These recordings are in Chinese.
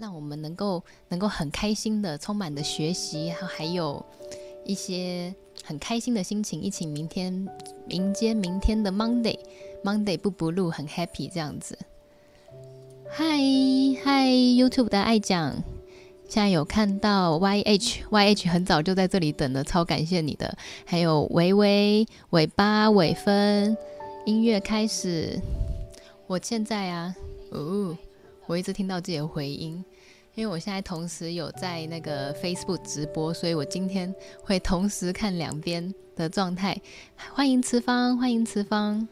让我们能够能够很开心的、充满的学习，还还有一些很开心的心情，一起明天迎接明天的 Monday，Monday 不 blue 很 happy 这样子。嗨嗨，YouTube 的爱酱，现在有看到 YH YH 很早就在这里等了，超感谢你的。还有微微尾巴尾分，音乐开始。我现在啊，哦，我一直听到自己的回音。因为我现在同时有在那个 Facebook 直播，所以我今天会同时看两边的状态。欢迎慈方，欢迎慈方。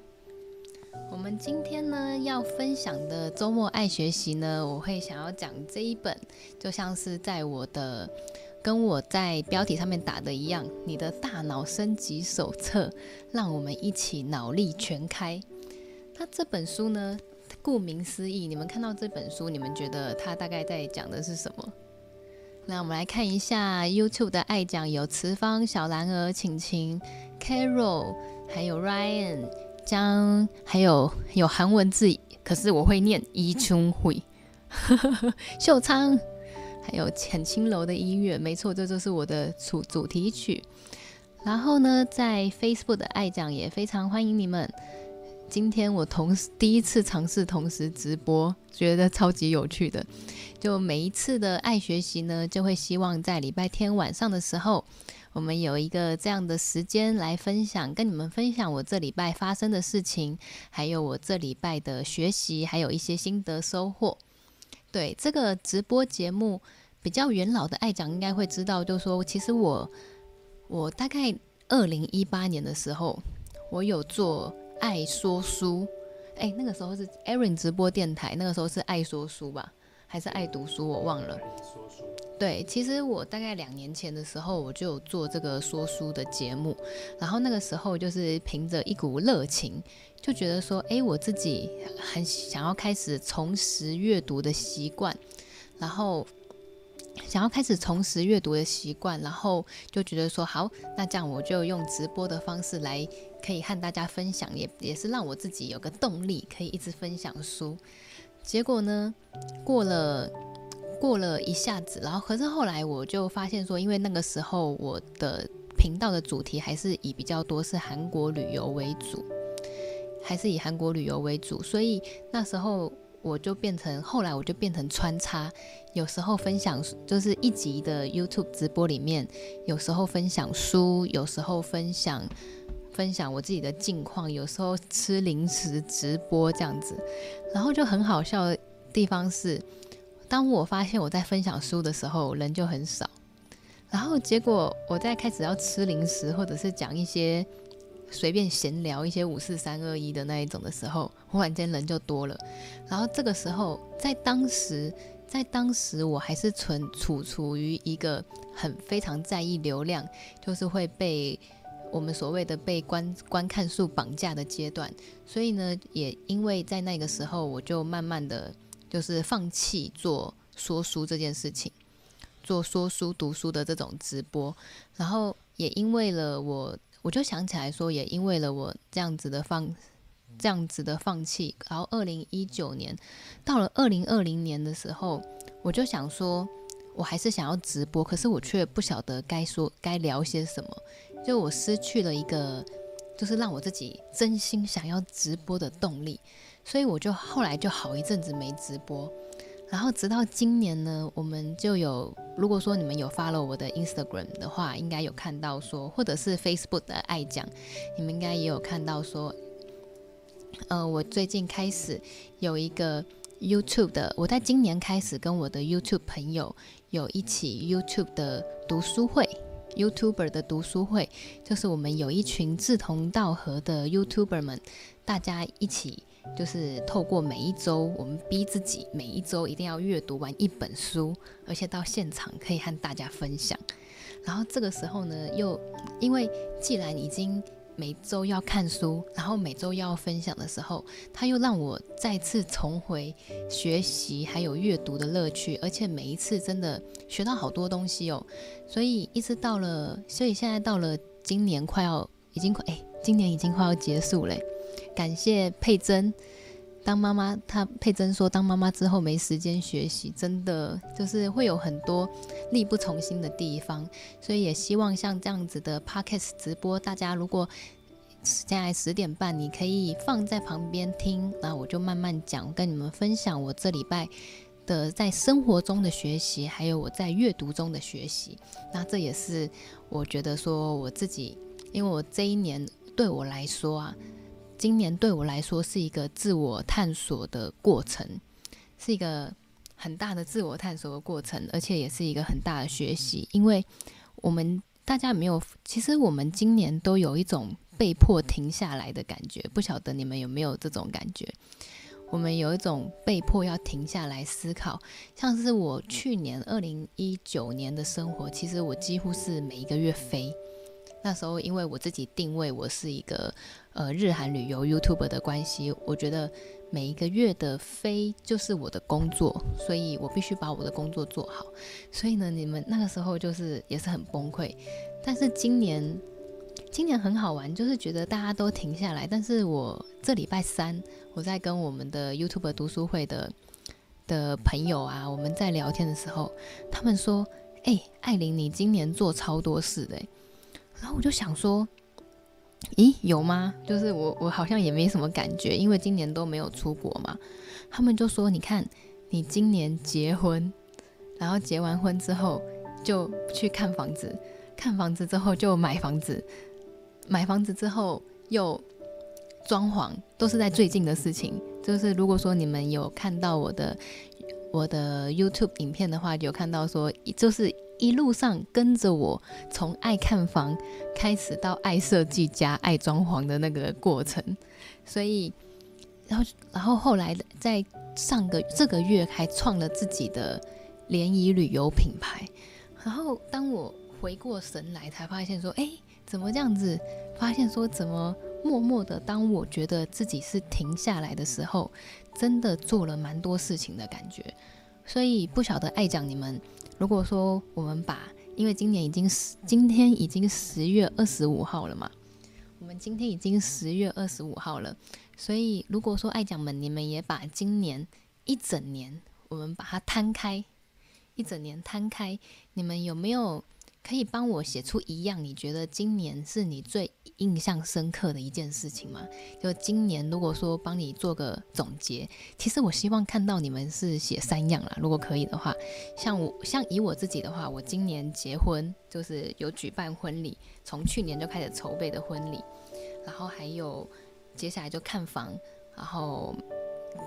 我们今天呢要分享的周末爱学习呢，我会想要讲这一本，就像是在我的跟我在标题上面打的一样，你的大脑升级手册，让我们一起脑力全开。那这本书呢？顾名思义，你们看到这本书，你们觉得它大概在讲的是什么？那我们来看一下 YouTube 的爱讲，有慈方、小兰儿、晴晴、Carol，还有 Ryan 江，还有有韩文字，可是我会念伊春会，秀昌，还有浅青楼的音乐，没错，这就是我的主主题曲。然后呢，在 Facebook 的爱讲也非常欢迎你们。今天我同时第一次尝试同时直播，觉得超级有趣的。就每一次的爱学习呢，就会希望在礼拜天晚上的时候，我们有一个这样的时间来分享，跟你们分享我这礼拜发生的事情，还有我这礼拜的学习，还有一些心得收获。对，这个直播节目，比较元老的爱讲应该会知道，就说其实我我大概二零一八年的时候，我有做。爱说书，哎，那个时候是 Aaron 直播电台，那个时候是爱说书吧，还是爱读书？我忘了。对，其实我大概两年前的时候，我就做这个说书的节目，然后那个时候就是凭着一股热情，就觉得说，哎，我自己很想要开始重拾阅读的习惯，然后。想要开始重拾阅读的习惯，然后就觉得说好，那这样我就用直播的方式来，可以和大家分享，也也是让我自己有个动力，可以一直分享书。结果呢，过了过了一下子，然后可是后来我就发现说，因为那个时候我的频道的主题还是以比较多是韩国旅游为主，还是以韩国旅游为主，所以那时候。我就变成后来我就变成穿插，有时候分享就是一集的 YouTube 直播里面，有时候分享书，有时候分享分享我自己的近况，有时候吃零食直播这样子，然后就很好笑的地方是，当我发现我在分享书的时候，人就很少，然后结果我在开始要吃零食或者是讲一些。随便闲聊一些五四三二一的那一种的时候，忽然间人就多了。然后这个时候，在当时，在当时我还是存处处于一个很非常在意流量，就是会被我们所谓的被观观看数绑架的阶段。所以呢，也因为在那个时候，我就慢慢的就是放弃做说书这件事情，做说书读书的这种直播。然后也因为了我。我就想起来说，也因为了我这样子的放，这样子的放弃，然后二零一九年到了二零二零年的时候，我就想说，我还是想要直播，可是我却不晓得该说该聊些什么，就我失去了一个，就是让我自己真心想要直播的动力，所以我就后来就好一阵子没直播。然后直到今年呢，我们就有，如果说你们有 follow 我的 Instagram 的话，应该有看到说，或者是 Facebook 的爱讲，你们应该也有看到说，呃，我最近开始有一个 YouTube 的，我在今年开始跟我的 YouTube 朋友有一起 YouTube 的读书会，YouTuber 的读书会，就是我们有一群志同道合的 YouTuber 们，大家一起。就是透过每一周，我们逼自己每一周一定要阅读完一本书，而且到现场可以和大家分享。然后这个时候呢，又因为既然已经每周要看书，然后每周要分享的时候，他又让我再次重回学习还有阅读的乐趣，而且每一次真的学到好多东西哦。所以一直到了，所以现在到了今年快要已经快哎，今年已经快要结束嘞。感谢佩珍，当妈妈，她佩珍说，当妈妈之后没时间学习，真的就是会有很多力不从心的地方。所以也希望像这样子的 Podcast 直播，大家如果现在十点半，你可以放在旁边听，那我就慢慢讲，跟你们分享我这礼拜的在生活中的学习，还有我在阅读中的学习。那这也是我觉得说我自己，因为我这一年对我来说啊。今年对我来说是一个自我探索的过程，是一个很大的自我探索的过程，而且也是一个很大的学习。因为我们大家没有，其实我们今年都有一种被迫停下来的感觉，不晓得你们有没有这种感觉？我们有一种被迫要停下来思考，像是我去年二零一九年的生活，其实我几乎是每一个月飞。那时候，因为我自己定位我是一个呃日韩旅游 YouTube 的关系，我觉得每一个月的飞就是我的工作，所以我必须把我的工作做好。所以呢，你们那个时候就是也是很崩溃。但是今年，今年很好玩，就是觉得大家都停下来。但是我这礼拜三，我在跟我们的 YouTube 读书会的的朋友啊，我们在聊天的时候，他们说：“哎、艾琳，你今年做超多事的、”然后我就想说，咦，有吗？就是我，我好像也没什么感觉，因为今年都没有出国嘛。他们就说，你看，你今年结婚，然后结完婚之后就去看房子，看房子之后就买房子，买房子之后又装潢，都是在最近的事情。就是如果说你们有看到我的我的 YouTube 影片的话，有看到说，就是。一路上跟着我，从爱看房开始到爱设计加爱装潢的那个过程，所以，然后，然后后来在上个这个月还创了自己的联谊旅游品牌。然后当我回过神来，才发现说，哎，怎么这样子？发现说，怎么默默的，当我觉得自己是停下来的时候，真的做了蛮多事情的感觉。所以不晓得爱讲你们。如果说我们把，因为今年已经十，今天已经十月二十五号了嘛，我们今天已经十月二十五号了，所以如果说爱讲们，你们也把今年一整年，我们把它摊开，一整年摊开，你们有没有？可以帮我写出一样你觉得今年是你最印象深刻的一件事情吗？就今年如果说帮你做个总结，其实我希望看到你们是写三样啦，如果可以的话，像我像以我自己的话，我今年结婚就是有举办婚礼，从去年就开始筹备的婚礼，然后还有接下来就看房，然后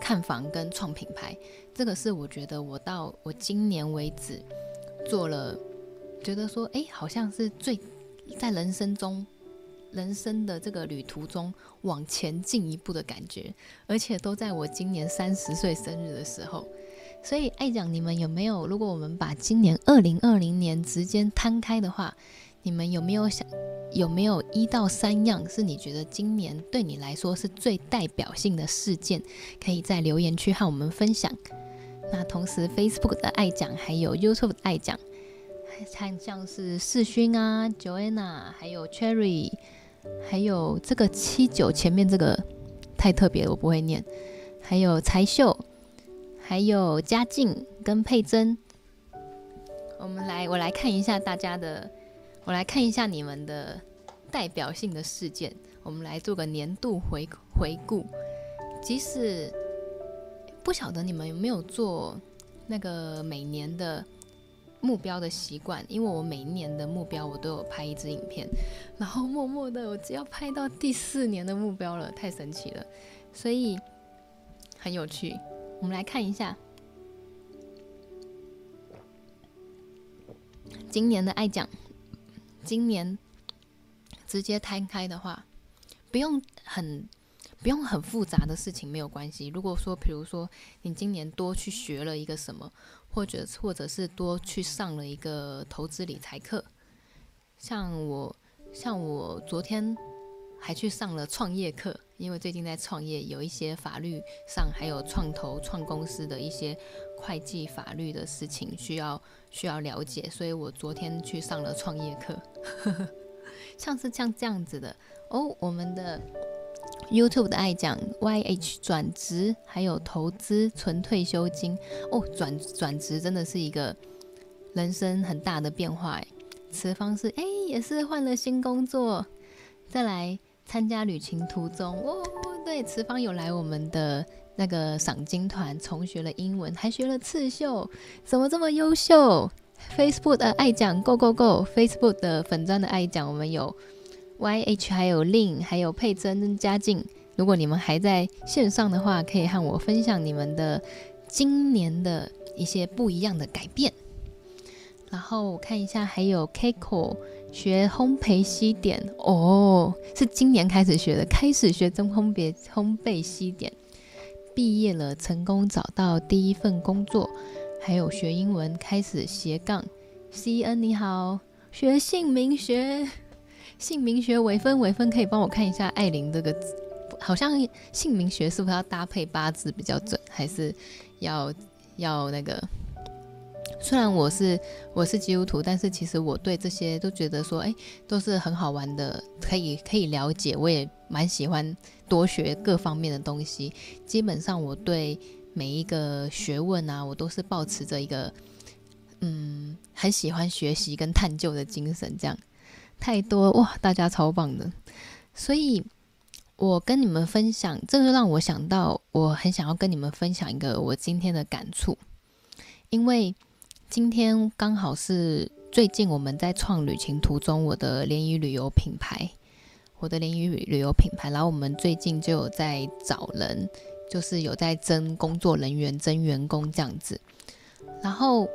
看房跟创品牌，这个是我觉得我到我今年为止做了。觉得说，哎，好像是最在人生中、人生的这个旅途中往前进一步的感觉，而且都在我今年三十岁生日的时候。所以，爱讲你们有没有？如果我们把今年二零二零年直接摊开的话，你们有没有想，有没有一到三样是你觉得今年对你来说是最代表性的事件？可以在留言区和我们分享。那同时，Facebook 的爱讲还有 YouTube 的爱讲。看像是世勋啊，Joanna，还有 Cherry，还有这个七九前面这个太特别了，我不会念。还有才秀，还有嘉靖跟佩珍。我们来，我来看一下大家的，我来看一下你们的代表性的事件。我们来做个年度回回顾。即使不晓得你们有没有做那个每年的。目标的习惯，因为我每一年的目标我都有拍一支影片，然后默默的我只要拍到第四年的目标了，太神奇了，所以很有趣。我们来看一下今年的爱讲，今年直接摊开的话，不用很不用很复杂的事情没有关系。如果说，比如说你今年多去学了一个什么。或者或者是多去上了一个投资理财课，像我像我昨天还去上了创业课，因为最近在创业，有一些法律上还有创投创公司的一些会计法律的事情需要需要了解，所以我昨天去上了创业课，像是像这样子的哦，我们的 YouTube 的爱讲 YH 转职，还有投资存退休金哦。转转职真的是一个人生很大的变化哎。慈方是哎，也是换了新工作，再来参加旅行途中哦。对，慈方有来我们的那个赏金团，重学了英文，还学了刺绣，怎么这么优秀？Facebook 的爱讲 Go Go Go，Facebook 的粉钻的爱讲，我们有。YH 还有 Lin 还有佩珍嘉靖，如果你们还在线上的话，可以和我分享你们的今年的一些不一样的改变。然后我看一下，还有 Kiko 学烘焙西点哦，是今年开始学的，开始学中烘焙烘焙西点，毕业了，成功找到第一份工作，还有学英文，开始斜杠。CN 你好，学姓名学。姓名学微分，微分可以帮我看一下艾琳这个字，好像姓名学是不是要搭配八字比较准，还是要要那个？虽然我是我是基督徒，但是其实我对这些都觉得说，哎，都是很好玩的，可以可以了解。我也蛮喜欢多学各方面的东西。基本上我对每一个学问啊，我都是保持着一个嗯，很喜欢学习跟探究的精神，这样。太多哇，大家超棒的，所以我跟你们分享，这就让我想到，我很想要跟你们分享一个我今天的感触，因为今天刚好是最近我们在创旅行途中，我的联谊旅游品牌，我的联谊旅旅游品牌，然后我们最近就有在找人，就是有在征工作人员、征员工这样子，然后。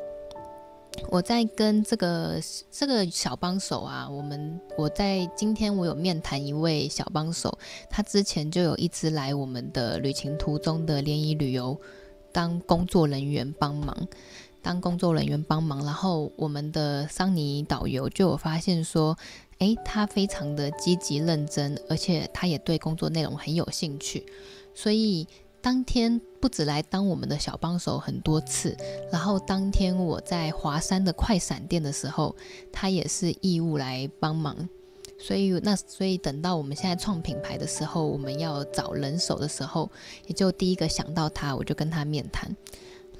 我在跟这个这个小帮手啊，我们我在今天我有面谈一位小帮手，他之前就有一直来我们的旅行途中的联谊旅游当工作人员帮忙，当工作人员帮忙，然后我们的桑尼导游就有发现说，诶，他非常的积极认真，而且他也对工作内容很有兴趣，所以。当天不止来当我们的小帮手很多次，然后当天我在华山的快闪店的时候，他也是义务来帮忙。所以那所以等到我们现在创品牌的时候，我们要找人手的时候，也就第一个想到他，我就跟他面谈。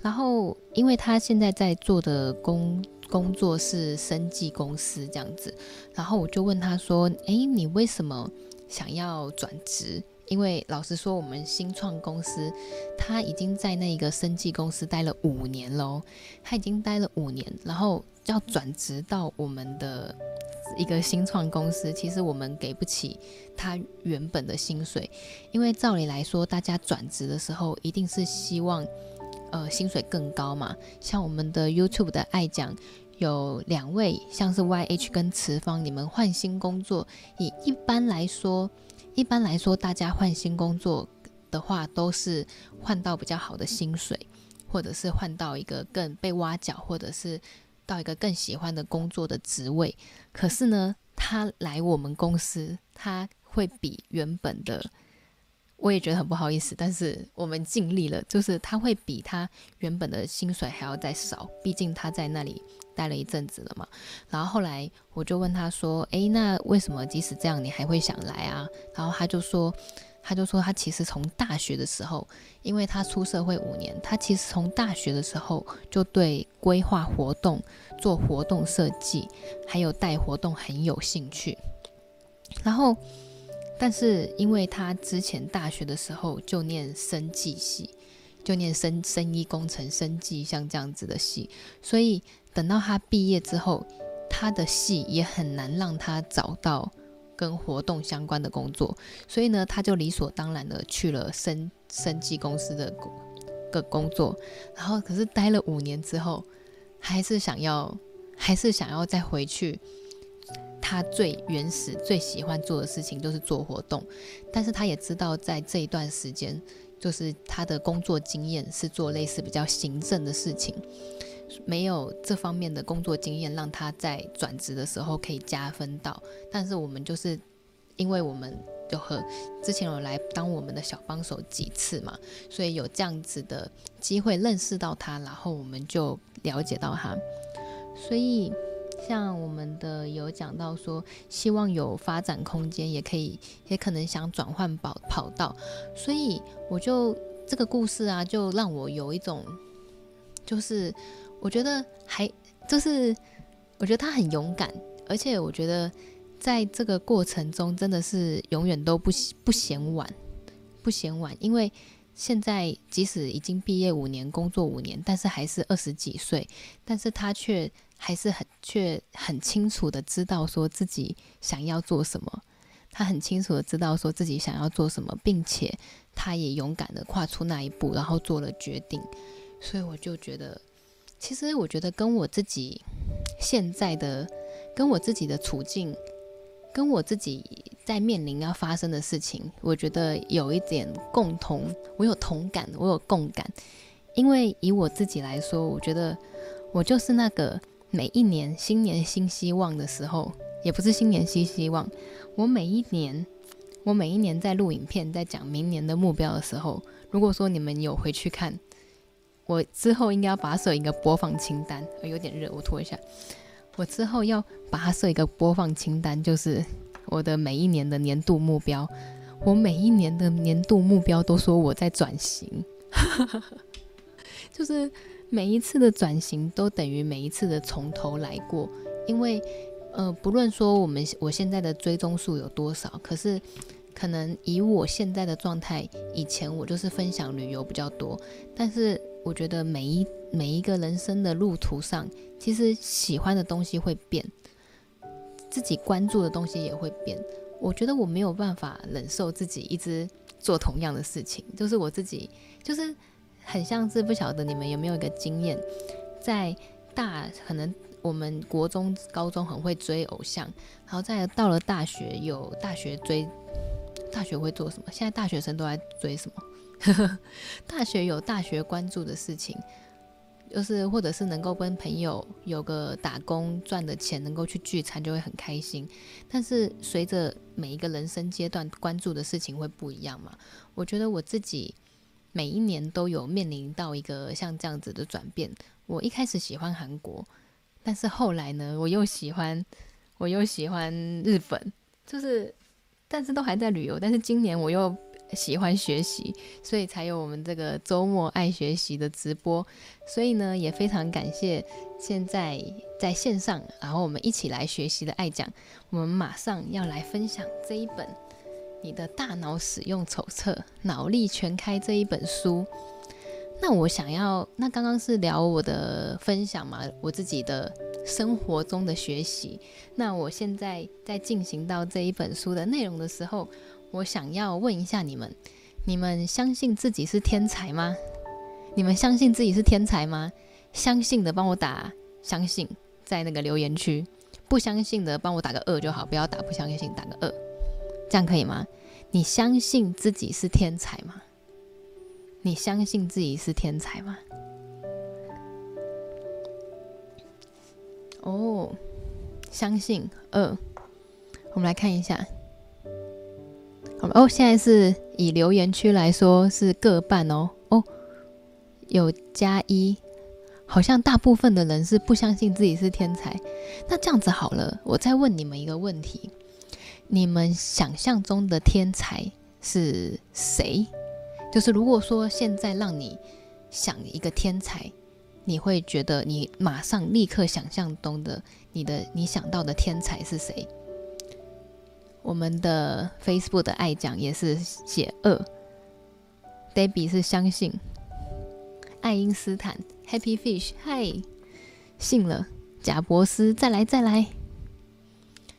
然后因为他现在在做的工工作是生技公司这样子，然后我就问他说：“诶，你为什么想要转职？”因为老实说，我们新创公司他已经在那个生技公司待了五年喽，他已经待了五年，然后要转职到我们的一个新创公司，其实我们给不起他原本的薪水，因为照理来说，大家转职的时候一定是希望呃薪水更高嘛。像我们的 YouTube 的爱讲有两位，像是 YH 跟慈方，你们换新工作，以一般来说。一般来说，大家换新工作的话，都是换到比较好的薪水，或者是换到一个更被挖角，或者是到一个更喜欢的工作的职位。可是呢，他来我们公司，他会比原本的，我也觉得很不好意思，但是我们尽力了，就是他会比他原本的薪水还要再少，毕竟他在那里。待了一阵子了嘛，然后后来我就问他说：“诶，那为什么即使这样你还会想来啊？”然后他就说：“他就说他其实从大学的时候，因为他出社会五年，他其实从大学的时候就对规划活动、做活动设计，还有带活动很有兴趣。然后，但是因为他之前大学的时候就念生技系，就念生生医工程、生技像这样子的系，所以。”等到他毕业之后，他的系也很难让他找到跟活动相关的工作，所以呢，他就理所当然的去了生生技公司的个工作。然后，可是待了五年之后，还是想要，还是想要再回去。他最原始、最喜欢做的事情就是做活动，但是他也知道，在这一段时间，就是他的工作经验是做类似比较行政的事情。没有这方面的工作经验，让他在转职的时候可以加分到。但是我们就是因为我们就和之前有来当我们的小帮手几次嘛，所以有这样子的机会认识到他，然后我们就了解到他。所以像我们的有讲到说，希望有发展空间，也可以，也可能想转换跑跑道，所以我就这个故事啊，就让我有一种，就是我觉得还就是我觉得他很勇敢，而且我觉得在这个过程中真的是永远都不不嫌晚，不嫌晚，因为。现在即使已经毕业五年，工作五年，但是还是二十几岁，但是他却还是很却很清楚的知道说自己想要做什么，他很清楚的知道说自己想要做什么，并且他也勇敢的跨出那一步，然后做了决定。所以我就觉得，其实我觉得跟我自己现在的，跟我自己的处境，跟我自己。在面临要发生的事情，我觉得有一点共同，我有同感，我有共感。因为以我自己来说，我觉得我就是那个每一年新年新希望的时候，也不是新年新希望，我每一年，我每一年在录影片，在讲明年的目标的时候，如果说你们有回去看，我之后应该要把它设一个播放清单。有点热，我脱一下。我之后要把它设一个播放清单，就是。我的每一年的年度目标，我每一年的年度目标都说我在转型，就是每一次的转型都等于每一次的从头来过。因为，呃，不论说我们我现在的追踪数有多少，可是可能以我现在的状态，以前我就是分享旅游比较多，但是我觉得每一每一个人生的路途上，其实喜欢的东西会变。自己关注的东西也会变，我觉得我没有办法忍受自己一直做同样的事情，就是我自己，就是很像是不晓得你们有没有一个经验，在大可能我们国中、高中很会追偶像，然后再到了大学有大学追，大学会做什么？现在大学生都在追什么？大学有大学关注的事情。就是，或者是能够跟朋友有个打工赚的钱，能够去聚餐，就会很开心。但是随着每一个人生阶段关注的事情会不一样嘛，我觉得我自己每一年都有面临到一个像这样子的转变。我一开始喜欢韩国，但是后来呢，我又喜欢，我又喜欢日本，就是，但是都还在旅游。但是今年我又。喜欢学习，所以才有我们这个周末爱学习的直播。所以呢，也非常感谢现在在线上，然后我们一起来学习的爱讲。我们马上要来分享这一本《你的大脑使用手册：脑力全开》这一本书。那我想要，那刚刚是聊我的分享嘛，我自己的生活中的学习。那我现在在进行到这一本书的内容的时候。我想要问一下你们：你们相信自己是天才吗？你们相信自己是天才吗？相信的帮我打相信，在那个留言区；不相信的帮我打个二就好，不要打不相信，打个二，这样可以吗？你相信自己是天才吗？你相信自己是天才吗？哦，相信二，我们来看一下。哦，现在是以留言区来说是各半哦。哦，有加一，好像大部分的人是不相信自己是天才。那这样子好了，我再问你们一个问题：你们想象中的天才是谁？就是如果说现在让你想一个天才，你会觉得你马上立刻想象中的你的你想到的天才是谁？我们的 Facebook 的爱讲也是写二，Debbie 是相信，爱因斯坦。Happy Fish 嗨，信了，贾伯斯。再来再来，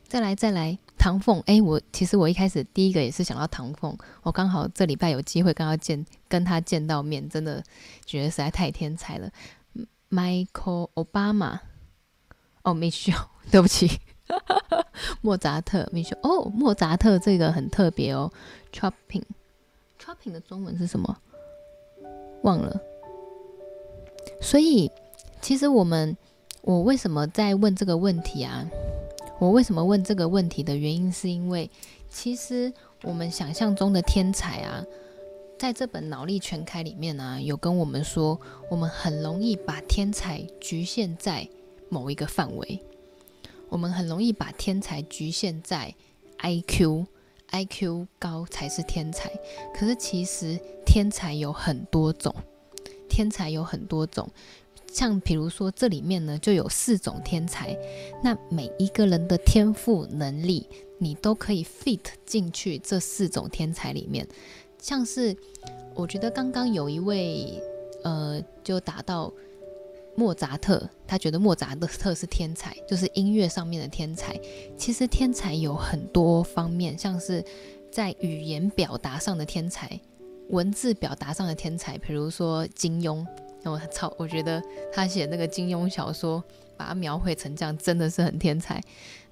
再来再来，唐凤。哎，我其实我一开始第一个也是想到唐凤，我刚好这礼拜有机会跟他见跟他见到面，真的觉得实在太天才了，Michael Obama，哦，Michelle，对不起。莫扎特，你说哦，莫扎特这个很特别哦。Chopping，Chopping 的中文是什么？忘了。所以，其实我们，我为什么在问这个问题啊？我为什么问这个问题的原因，是因为其实我们想象中的天才啊，在这本脑力全开里面啊，有跟我们说，我们很容易把天才局限在某一个范围。我们很容易把天才局限在 IQ，IQ 高才是天才。可是其实天才有很多种，天才有很多种。像比如说这里面呢就有四种天才，那每一个人的天赋能力，你都可以 fit 进去这四种天才里面。像是我觉得刚刚有一位呃就达到。莫扎特，他觉得莫扎特是天才，就是音乐上面的天才。其实天才有很多方面，像是在语言表达上的天才，文字表达上的天才。比如说金庸，我操，我觉得他写那个金庸小说，把它描绘成这样，真的是很天才。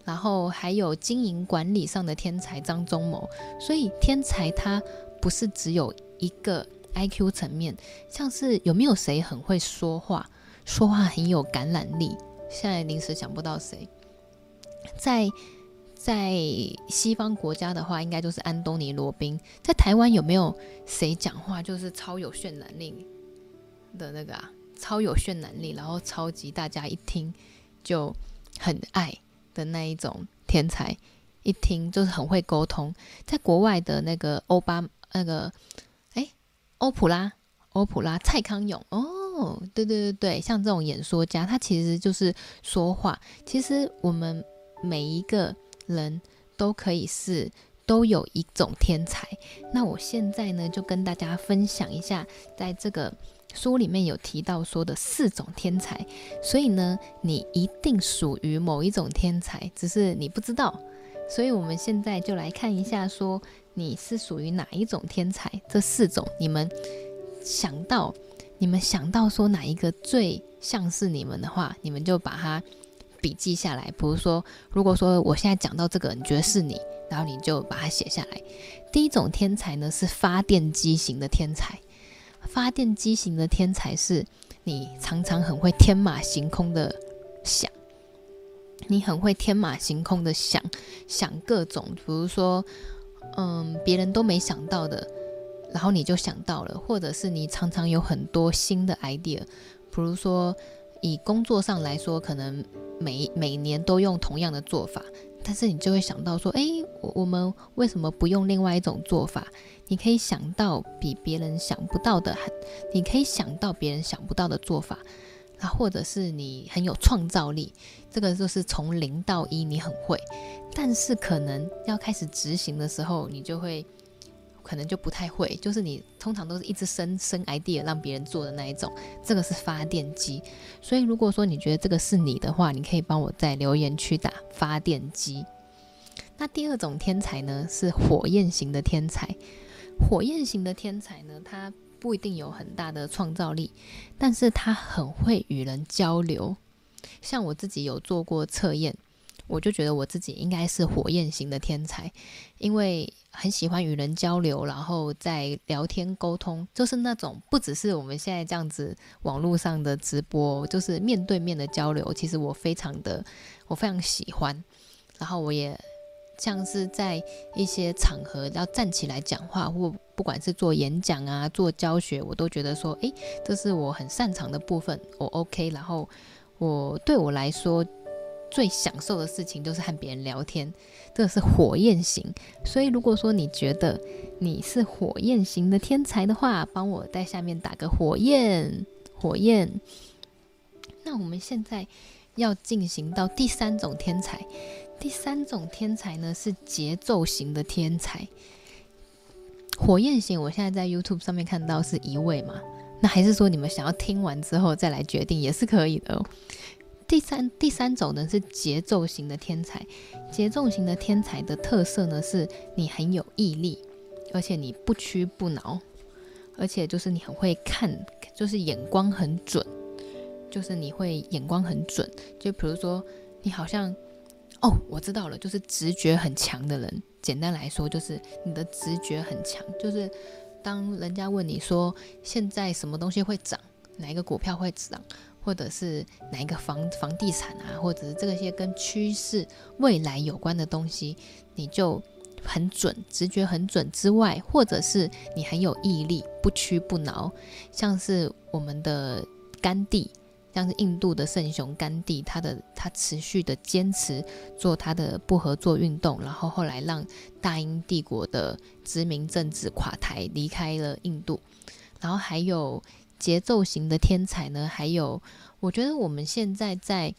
然后还有经营管理上的天才张忠谋。所以天才他不是只有一个 IQ 层面，像是有没有谁很会说话？说话很有感染力，现在临时想不到谁。在在西方国家的话，应该就是安东尼·罗宾。在台湾有没有谁讲话就是超有渲染力的那个啊？超有渲染力，然后超级大家一听就很爱的那一种天才，一听就是很会沟通。在国外的那个欧巴那个哎欧普拉欧普拉蔡康永哦。哦，对对对对，像这种演说家，他其实就是说话。其实我们每一个人都可以是，都有一种天才。那我现在呢，就跟大家分享一下，在这个书里面有提到说的四种天才。所以呢，你一定属于某一种天才，只是你不知道。所以我们现在就来看一下，说你是属于哪一种天才？这四种，你们想到。你们想到说哪一个最像是你们的话，你们就把它笔记下来。比如说，如果说我现在讲到这个，你觉得是你，然后你就把它写下来。第一种天才呢，是发电机型的天才。发电机型的天才是你常常很会天马行空的想，你很会天马行空的想，想各种，比如说，嗯，别人都没想到的。然后你就想到了，或者是你常常有很多新的 idea，比如说以工作上来说，可能每每年都用同样的做法，但是你就会想到说，哎，我我们为什么不用另外一种做法？你可以想到比别人想不到的，你可以想到别人想不到的做法，啊，或者是你很有创造力，这个就是从零到一你很会，但是可能要开始执行的时候，你就会。可能就不太会，就是你通常都是一直生生 idea 让别人做的那一种，这个是发电机。所以如果说你觉得这个是你的话，你可以帮我在留言区打发电机。那第二种天才呢，是火焰型的天才。火焰型的天才呢，他不一定有很大的创造力，但是他很会与人交流。像我自己有做过测验。我就觉得我自己应该是火焰型的天才，因为很喜欢与人交流，然后在聊天沟通，就是那种不只是我们现在这样子网络上的直播，就是面对面的交流。其实我非常的，我非常喜欢。然后我也像是在一些场合要站起来讲话，或不管是做演讲啊、做教学，我都觉得说，诶，这是我很擅长的部分，我 OK。然后我对我来说。最享受的事情就是和别人聊天，这个是火焰型。所以如果说你觉得你是火焰型的天才的话，帮我在下面打个火焰，火焰。那我们现在要进行到第三种天才，第三种天才呢是节奏型的天才。火焰型，我现在在 YouTube 上面看到是一位嘛？那还是说你们想要听完之后再来决定也是可以的哦。第三第三种呢是节奏型的天才，节奏型的天才的特色呢是你很有毅力，而且你不屈不挠，而且就是你很会看，就是眼光很准，就是你会眼光很准。就比如说你好像哦，我知道了，就是直觉很强的人。简单来说就是你的直觉很强，就是当人家问你说现在什么东西会涨，哪一个股票会涨。或者是哪一个房房地产啊，或者是这些跟趋势未来有关的东西，你就很准，直觉很准之外，或者是你很有毅力，不屈不挠，像是我们的甘地，像是印度的圣雄甘地，他的他持续的坚持做他的不合作运动，然后后来让大英帝国的殖民政治垮台，离开了印度。然后还有节奏型的天才呢，还有我觉得我们现在在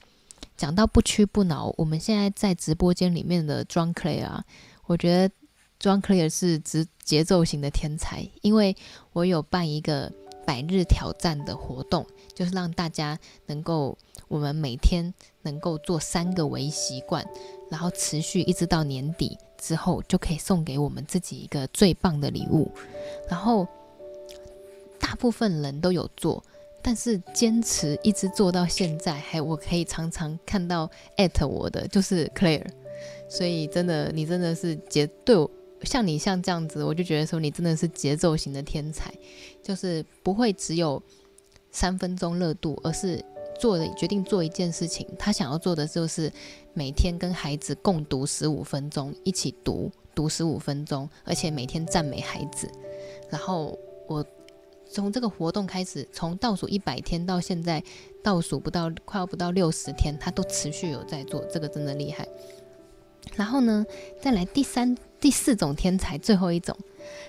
讲到不屈不挠，我们现在在直播间里面的 John Clare 啊，我觉得 John Clare 是直节奏型的天才，因为我有办一个。百日挑战的活动，就是让大家能够，我们每天能够做三个微习惯，然后持续一直到年底之后，就可以送给我们自己一个最棒的礼物。然后大部分人都有做，但是坚持一直做到现在，还我可以常常看到艾特我的就是 Claire，所以真的，你真的是节对我。像你像这样子，我就觉得说你真的是节奏型的天才，就是不会只有三分钟热度，而是做了决定做一件事情，他想要做的就是每天跟孩子共读十五分钟，一起读读十五分钟，而且每天赞美孩子。然后我从这个活动开始，从倒数一百天到现在倒数不到快要不到六十天，他都持续有在做，这个真的厉害。然后呢，再来第三。第四种天才，最后一种。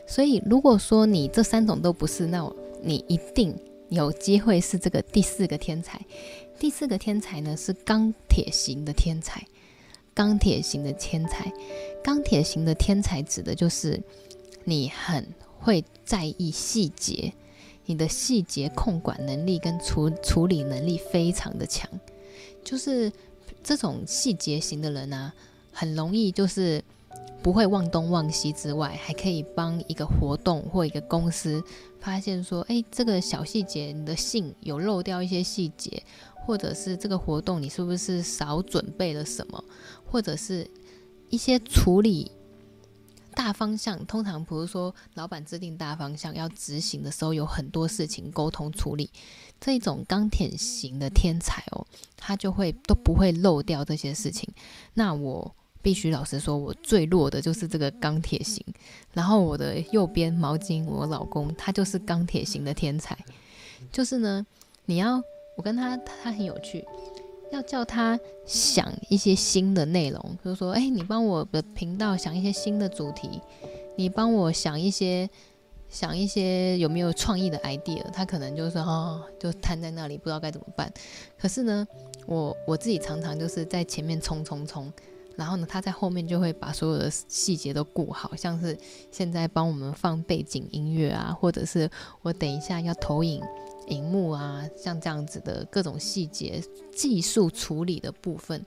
所以，如果说你这三种都不是，那你一定有机会是这个第四个天才。第四个天才呢，是钢铁型的天才。钢铁型的天才，钢铁型的天才指的就是你很会在意细节，你的细节控管能力跟处处理能力非常的强。就是这种细节型的人啊，很容易就是。不会忘东忘西之外，还可以帮一个活动或一个公司发现说，哎，这个小细节，你的信有漏掉一些细节，或者是这个活动你是不是少准备了什么，或者是一些处理大方向。通常不是说老板制定大方向要执行的时候，有很多事情沟通处理，这种钢铁型的天才哦，他就会都不会漏掉这些事情。那我。必须老实说，我最弱的就是这个钢铁型。然后我的右边毛巾，我老公他就是钢铁型的天才。就是呢，你要我跟他，他很有趣，要叫他想一些新的内容，比如说，哎，你帮我的频道想一些新的主题，你帮我想一些想一些有没有创意的 idea，他可能就是哦，就瘫在那里不知道该怎么办。可是呢，我我自己常常就是在前面冲冲冲。然后呢，他在后面就会把所有的细节都顾好，像是现在帮我们放背景音乐啊，或者是我等一下要投影荧幕啊，像这样子的各种细节技术处理的部分，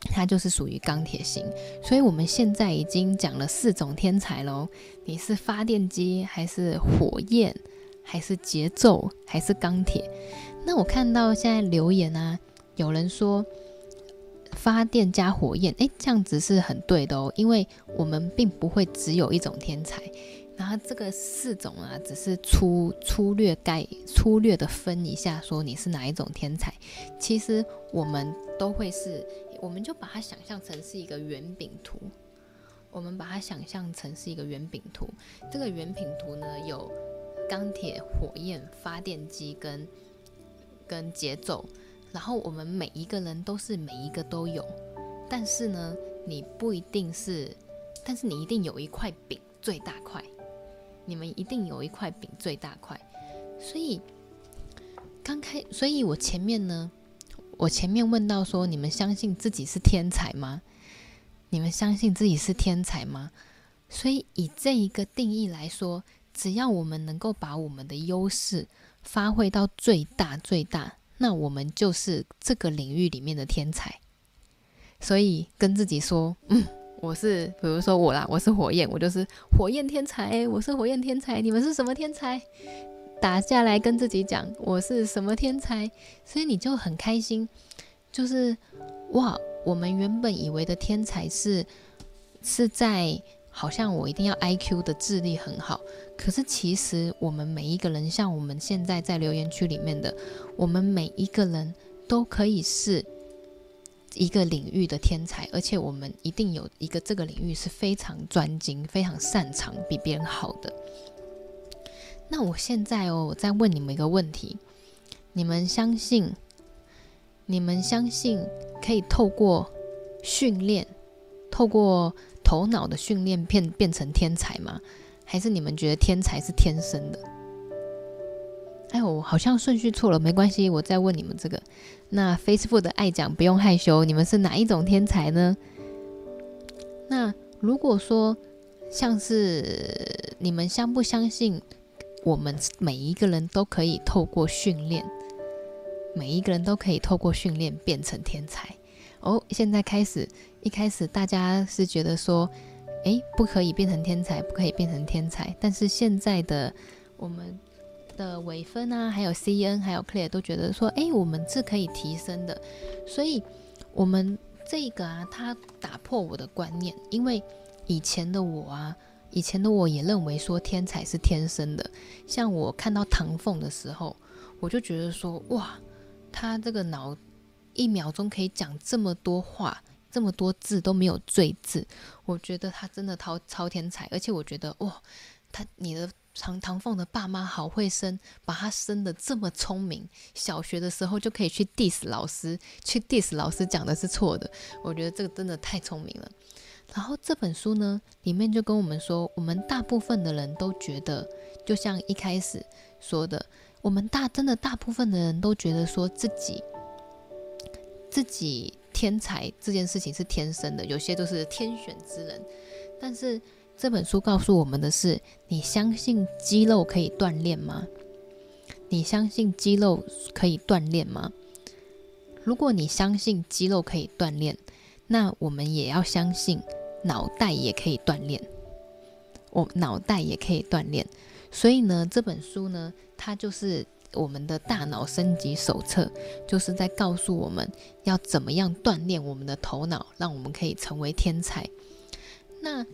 它就是属于钢铁型。所以我们现在已经讲了四种天才喽，你是发电机还是火焰，还是节奏，还是钢铁？那我看到现在留言啊，有人说。发电加火焰，诶，这样子是很对的哦，因为我们并不会只有一种天才，然后这个四种啊，只是粗粗略概粗略的分一下，说你是哪一种天才。其实我们都会是，我们就把它想象成是一个圆饼图，我们把它想象成是一个圆饼图。这个圆饼图呢，有钢铁、火焰、发电机跟跟节奏。然后我们每一个人都是每一个都有，但是呢，你不一定是，但是你一定有一块饼最大块，你们一定有一块饼最大块，所以刚开，所以我前面呢，我前面问到说，你们相信自己是天才吗？你们相信自己是天才吗？所以以这一个定义来说，只要我们能够把我们的优势发挥到最大最大。那我们就是这个领域里面的天才，所以跟自己说，嗯，我是，比如说我啦，我是火焰，我就是火焰天才，我是火焰天才。你们是什么天才？打下来跟自己讲，我是什么天才，所以你就很开心，就是哇，我们原本以为的天才是是在。好像我一定要 IQ 的智力很好，可是其实我们每一个人，像我们现在在留言区里面的，我们每一个人都可以是一个领域的天才，而且我们一定有一个这个领域是非常专精、非常擅长、比别人好的。那我现在哦，我再问你们一个问题：你们相信，你们相信可以透过训练，透过头脑的训练变变成天才吗？还是你们觉得天才是天生的？哎我，好像顺序错了，没关系，我再问你们这个。那 Facebook 的爱讲不用害羞，你们是哪一种天才呢？那如果说像是你们相不相信，我们每一个人都可以透过训练，每一个人都可以透过训练变成天才哦。现在开始，一开始大家是觉得说，诶，不可以变成天才，不可以变成天才。但是现在的我们。的伟芬啊，还有 CN，还有 Clear 都觉得说，哎，我们是可以提升的。所以，我们这个啊，它打破我的观念，因为以前的我啊，以前的我也认为说天才是天生的。像我看到唐凤的时候，我就觉得说，哇，他这个脑一秒钟可以讲这么多话，这么多字都没有赘字，我觉得他真的超超天才。而且我觉得，哇，他你的。唐唐凤的爸妈好会生，把他生得这么聪明，小学的时候就可以去 diss 老师，去 diss 老师讲的是错的。我觉得这个真的太聪明了。然后这本书呢，里面就跟我们说，我们大部分的人都觉得，就像一开始说的，我们大真的大部分的人都觉得说自己自己天才这件事情是天生的，有些都是天选之人，但是。这本书告诉我们的是：你相信肌肉可以锻炼吗？你相信肌肉可以锻炼吗？如果你相信肌肉可以锻炼，那我们也要相信脑袋也可以锻炼。我脑袋也可以锻炼，所以呢，这本书呢，它就是我们的大脑升级手册，就是在告诉我们要怎么样锻炼我们的头脑，让我们可以成为天才。那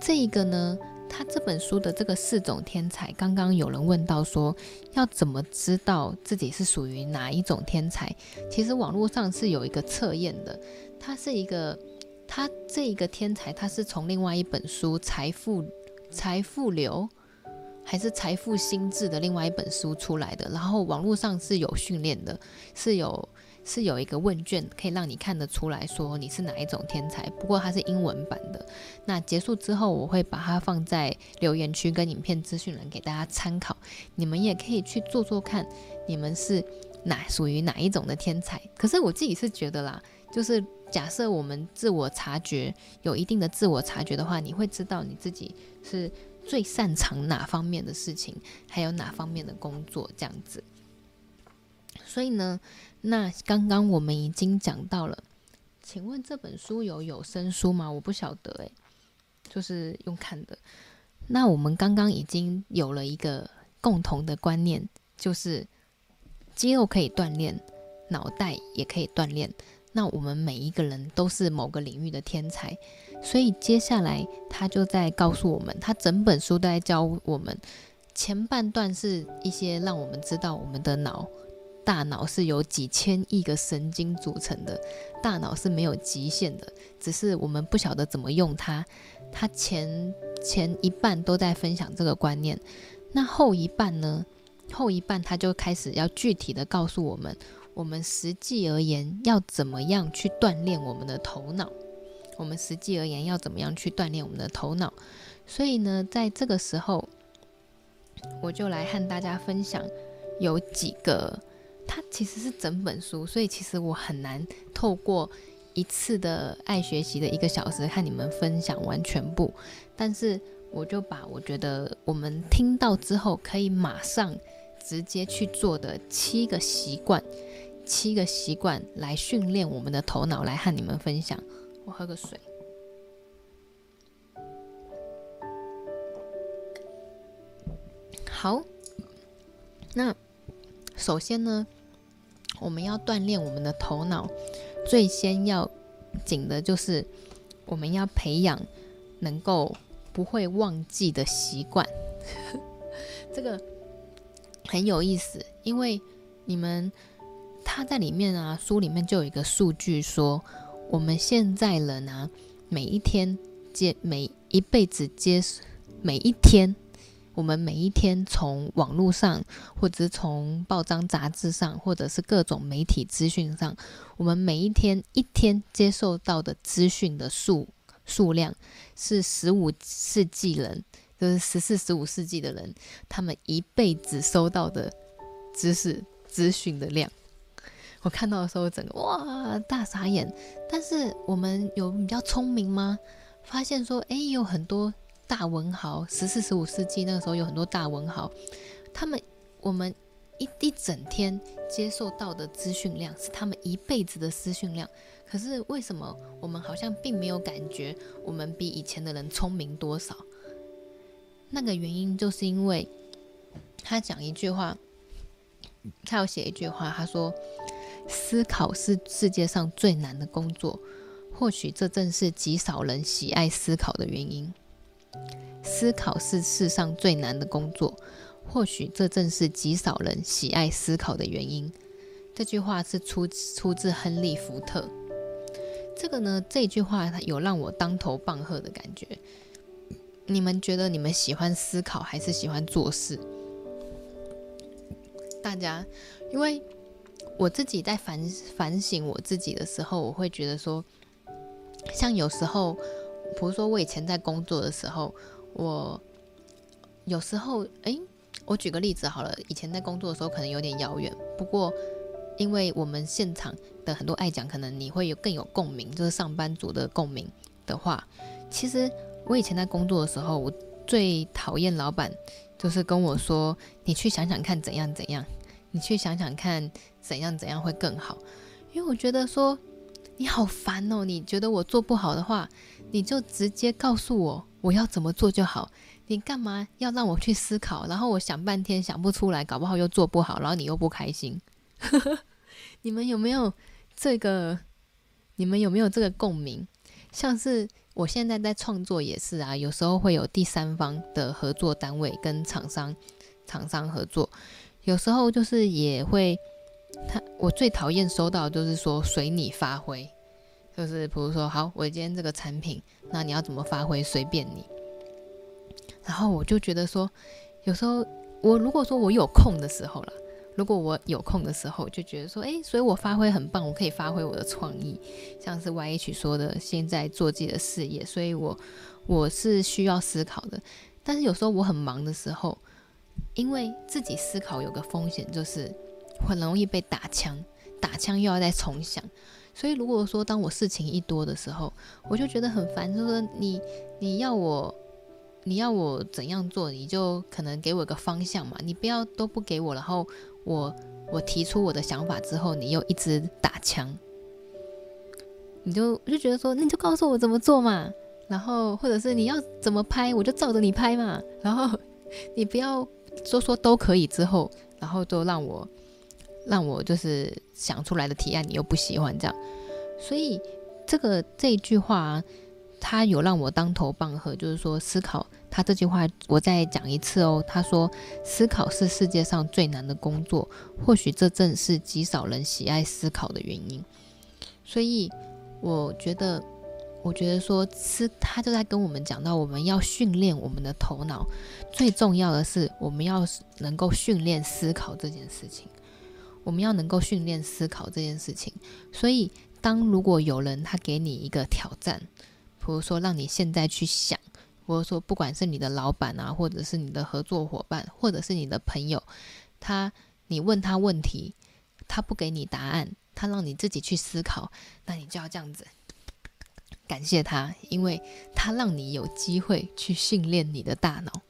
这一个呢？他这本书的这个四种天才，刚刚有人问到说，要怎么知道自己是属于哪一种天才？其实网络上是有一个测验的，它是一个，它这一个天才，它是从另外一本书《财富财富流》还是《财富心智》的另外一本书出来的，然后网络上是有训练的，是有。是有一个问卷可以让你看得出来说你是哪一种天才，不过它是英文版的。那结束之后，我会把它放在留言区跟影片资讯栏给大家参考。你们也可以去做做看，你们是哪属于哪一种的天才。可是我自己是觉得啦，就是假设我们自我察觉有一定的自我察觉的话，你会知道你自己是最擅长哪方面的事情，还有哪方面的工作这样子。所以呢，那刚刚我们已经讲到了，请问这本书有有声书吗？我不晓得诶，就是用看的。那我们刚刚已经有了一个共同的观念，就是肌肉可以锻炼，脑袋也可以锻炼。那我们每一个人都是某个领域的天才，所以接下来他就在告诉我们，他整本书都在教我们，前半段是一些让我们知道我们的脑。大脑是由几千亿个神经组成的，大脑是没有极限的，只是我们不晓得怎么用它。它前前一半都在分享这个观念，那后一半呢？后一半他就开始要具体的告诉我们，我们实际而言要怎么样去锻炼我们的头脑。我们实际而言要怎么样去锻炼我们的头脑？所以呢，在这个时候，我就来和大家分享有几个。它其实是整本书，所以其实我很难透过一次的爱学习的一个小时和你们分享完全部。但是我就把我觉得我们听到之后可以马上直接去做的七个习惯，七个习惯来训练我们的头脑，来和你们分享。我喝个水。好，那首先呢，我们要锻炼我们的头脑，最先要紧的就是我们要培养能够不会忘记的习惯。这个很有意思，因为你们他在里面啊，书里面就有一个数据说，我们现在人啊，每一天接每一辈子接每一天我们每一天从网络上，或者是从报章杂志上，或者是各种媒体资讯上，我们每一天一天接受到的资讯的数数量，是十五世纪人，就是十四、十五世纪的人，他们一辈子收到的知识资讯的量。我看到的时候，整个哇大傻眼。但是我们有比较聪明吗？发现说，哎，有很多大文豪，十四、十五世纪那个时候有很多大文豪，他们我们一一整天接受到的资讯量是他们一辈子的资讯量。可是为什么我们好像并没有感觉我们比以前的人聪明多少？那个原因就是因为他讲一句话，他有写一句话，他说。思考是世界上最难的工作，或许这正是极少人喜爱思考的原因。思考是世上最难的工作，或许这正是极少人喜爱思考的原因。这句话是出出自亨利·福特。这个呢，这句话有让我当头棒喝的感觉。你们觉得你们喜欢思考还是喜欢做事？大家，因为。我自己在反反省我自己的时候，我会觉得说，像有时候，比如说我以前在工作的时候，我有时候，哎，我举个例子好了，以前在工作的时候可能有点遥远，不过因为我们现场的很多爱讲，可能你会有更有共鸣，就是上班族的共鸣的话，其实我以前在工作的时候，我最讨厌老板就是跟我说，你去想想看怎样怎样。你去想想看，怎样怎样会更好？因为我觉得说你好烦哦。你觉得我做不好的话，你就直接告诉我我要怎么做就好。你干嘛要让我去思考？然后我想半天想不出来，搞不好又做不好，然后你又不开心。你们有没有这个？你们有没有这个共鸣？像是我现在在创作也是啊，有时候会有第三方的合作单位跟厂商厂商合作。有时候就是也会，他我最讨厌收到就是说随你发挥，就是比如说好，我今天这个产品，那你要怎么发挥随便你。然后我就觉得说，有时候我如果说我有空的时候了，如果我有空的时候，就觉得说，诶，所以我发挥很棒，我可以发挥我的创意，像是 YH 说的，现在做自己的事业，所以我我是需要思考的。但是有时候我很忙的时候。因为自己思考有个风险，就是很容易被打枪，打枪又要再重想。所以如果说当我事情一多的时候，我就觉得很烦，就说你你要我你要我怎样做，你就可能给我个方向嘛，你不要都不给我，然后我我提出我的想法之后，你又一直打枪，你就我就觉得说，那你就告诉我怎么做嘛，然后或者是你要怎么拍，我就照着你拍嘛，然后 你不要。说说都可以之后，然后就让我让我就是想出来的提案你又不喜欢这样，所以这个这一句话，他有让我当头棒喝，就是说思考。他这句话我再讲一次哦，他说思考是世界上最难的工作，或许这正是极少人喜爱思考的原因。所以我觉得。我觉得说，是他就在跟我们讲到，我们要训练我们的头脑，最重要的是我们要能够训练思考这件事情。我们要能够训练思考这件事情。所以，当如果有人他给你一个挑战，比如说让你现在去想，或者说不管是你的老板啊，或者是你的合作伙伴，或者是你的朋友，他你问他问题，他不给你答案，他让你自己去思考，那你就要这样子。感谢他，因为他让你有机会去训练你的大脑。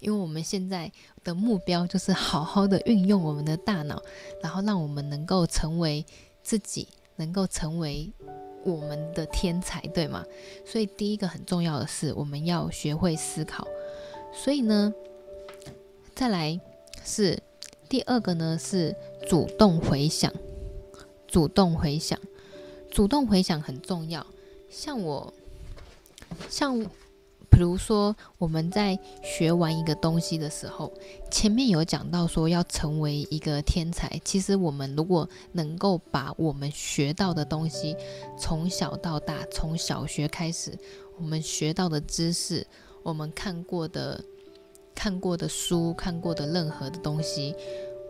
因为我们现在的目标就是好好的运用我们的大脑，然后让我们能够成为自己，能够成为我们的天才，对吗？所以第一个很重要的是，我们要学会思考。所以呢，再来是第二个呢，是主动回想，主动回想，主动回想很重要。像我，像比如说我们在学完一个东西的时候，前面有讲到说要成为一个天才。其实我们如果能够把我们学到的东西从小到大，从小学开始，我们学到的知识，我们看过的看过的书、看过的任何的东西，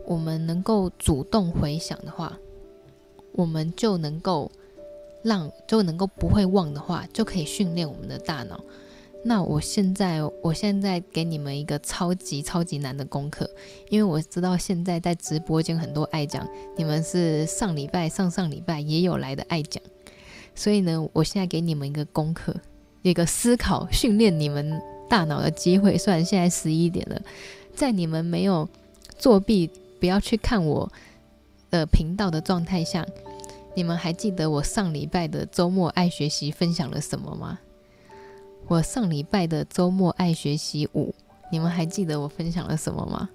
我们能够主动回想的话，我们就能够让就能够不会忘的话，就可以训练我们的大脑。那我现在，我现在给你们一个超级超级难的功课，因为我知道现在在直播间很多爱讲，你们是上礼拜、上上礼拜也有来的爱讲，所以呢，我现在给你们一个功课，一个思考训练你们大脑的机会。虽然现在十一点了，在你们没有作弊、不要去看我的频道的状态下，你们还记得我上礼拜的周末爱学习分享了什么吗？我上礼拜的周末爱学习五，你们还记得我分享了什么吗？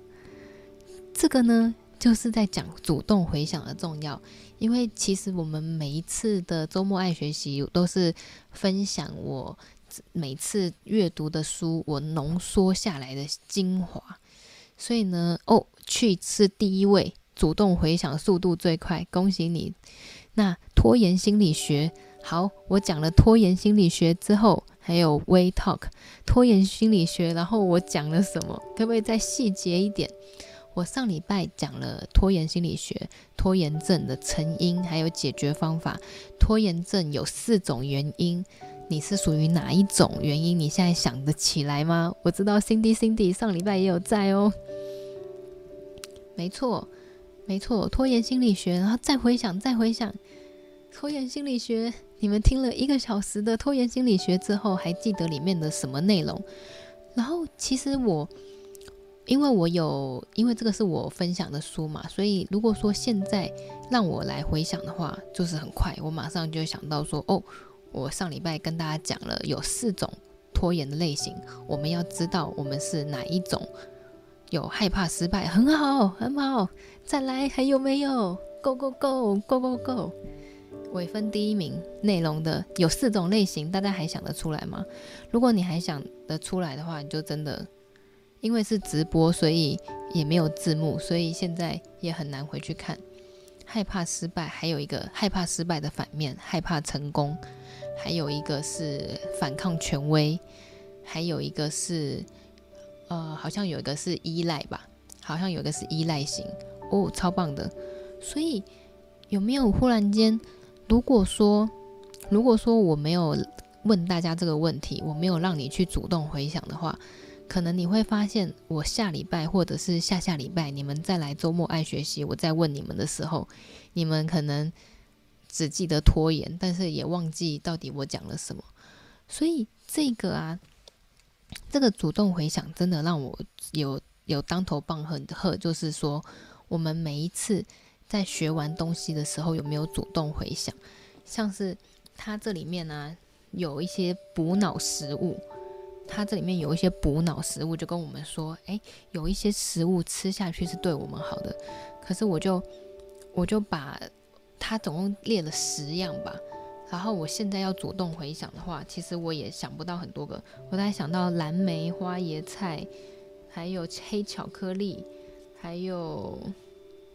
这个呢，就是在讲主动回想的重要。因为其实我们每一次的周末爱学习都是分享我每次阅读的书，我浓缩下来的精华。所以呢，哦，去是第一位，主动回想速度最快，恭喜你。那拖延心理学，好，我讲了拖延心理学之后。还有 We Talk 拖延心理学，然后我讲了什么？可不可以再细节一点？我上礼拜讲了拖延心理学、拖延症的成因，还有解决方法。拖延症有四种原因，你是属于哪一种原因？你现在想得起来吗？我知道 Cindy Cindy 上礼拜也有在哦。没错，没错，拖延心理学，然后再回想，再回想拖延心理学。你们听了一个小时的拖延心理学之后，还记得里面的什么内容？然后其实我，因为我有，因为这个是我分享的书嘛，所以如果说现在让我来回想的话，就是很快，我马上就想到说，哦，我上礼拜跟大家讲了有四种拖延的类型，我们要知道我们是哪一种。有害怕失败，很好，很好，再来，还有没有？Go go go go go go！尾分第一名内容的有四种类型，大家还想得出来吗？如果你还想得出来的话，你就真的，因为是直播，所以也没有字幕，所以现在也很难回去看。害怕失败，还有一个害怕失败的反面，害怕成功，还有一个是反抗权威，还有一个是呃，好像有一个是依赖吧，好像有一个是依赖型哦，超棒的。所以有没有忽然间？如果说，如果说我没有问大家这个问题，我没有让你去主动回想的话，可能你会发现，我下礼拜或者是下下礼拜，你们再来周末爱学习，我再问你们的时候，你们可能只记得拖延，但是也忘记到底我讲了什么。所以这个啊，这个主动回想真的让我有有当头棒喝，就是说我们每一次。在学完东西的时候，有没有主动回想？像是它这里面呢、有一些补脑食物，它这里面有一些补脑食物，就跟我们说，诶，有一些食物吃下去是对我们好的。可是我就我就把它总共列了十样吧，然后我现在要主动回想的话，其实我也想不到很多个。我大概想到蓝莓、花椰菜，还有黑巧克力，还有。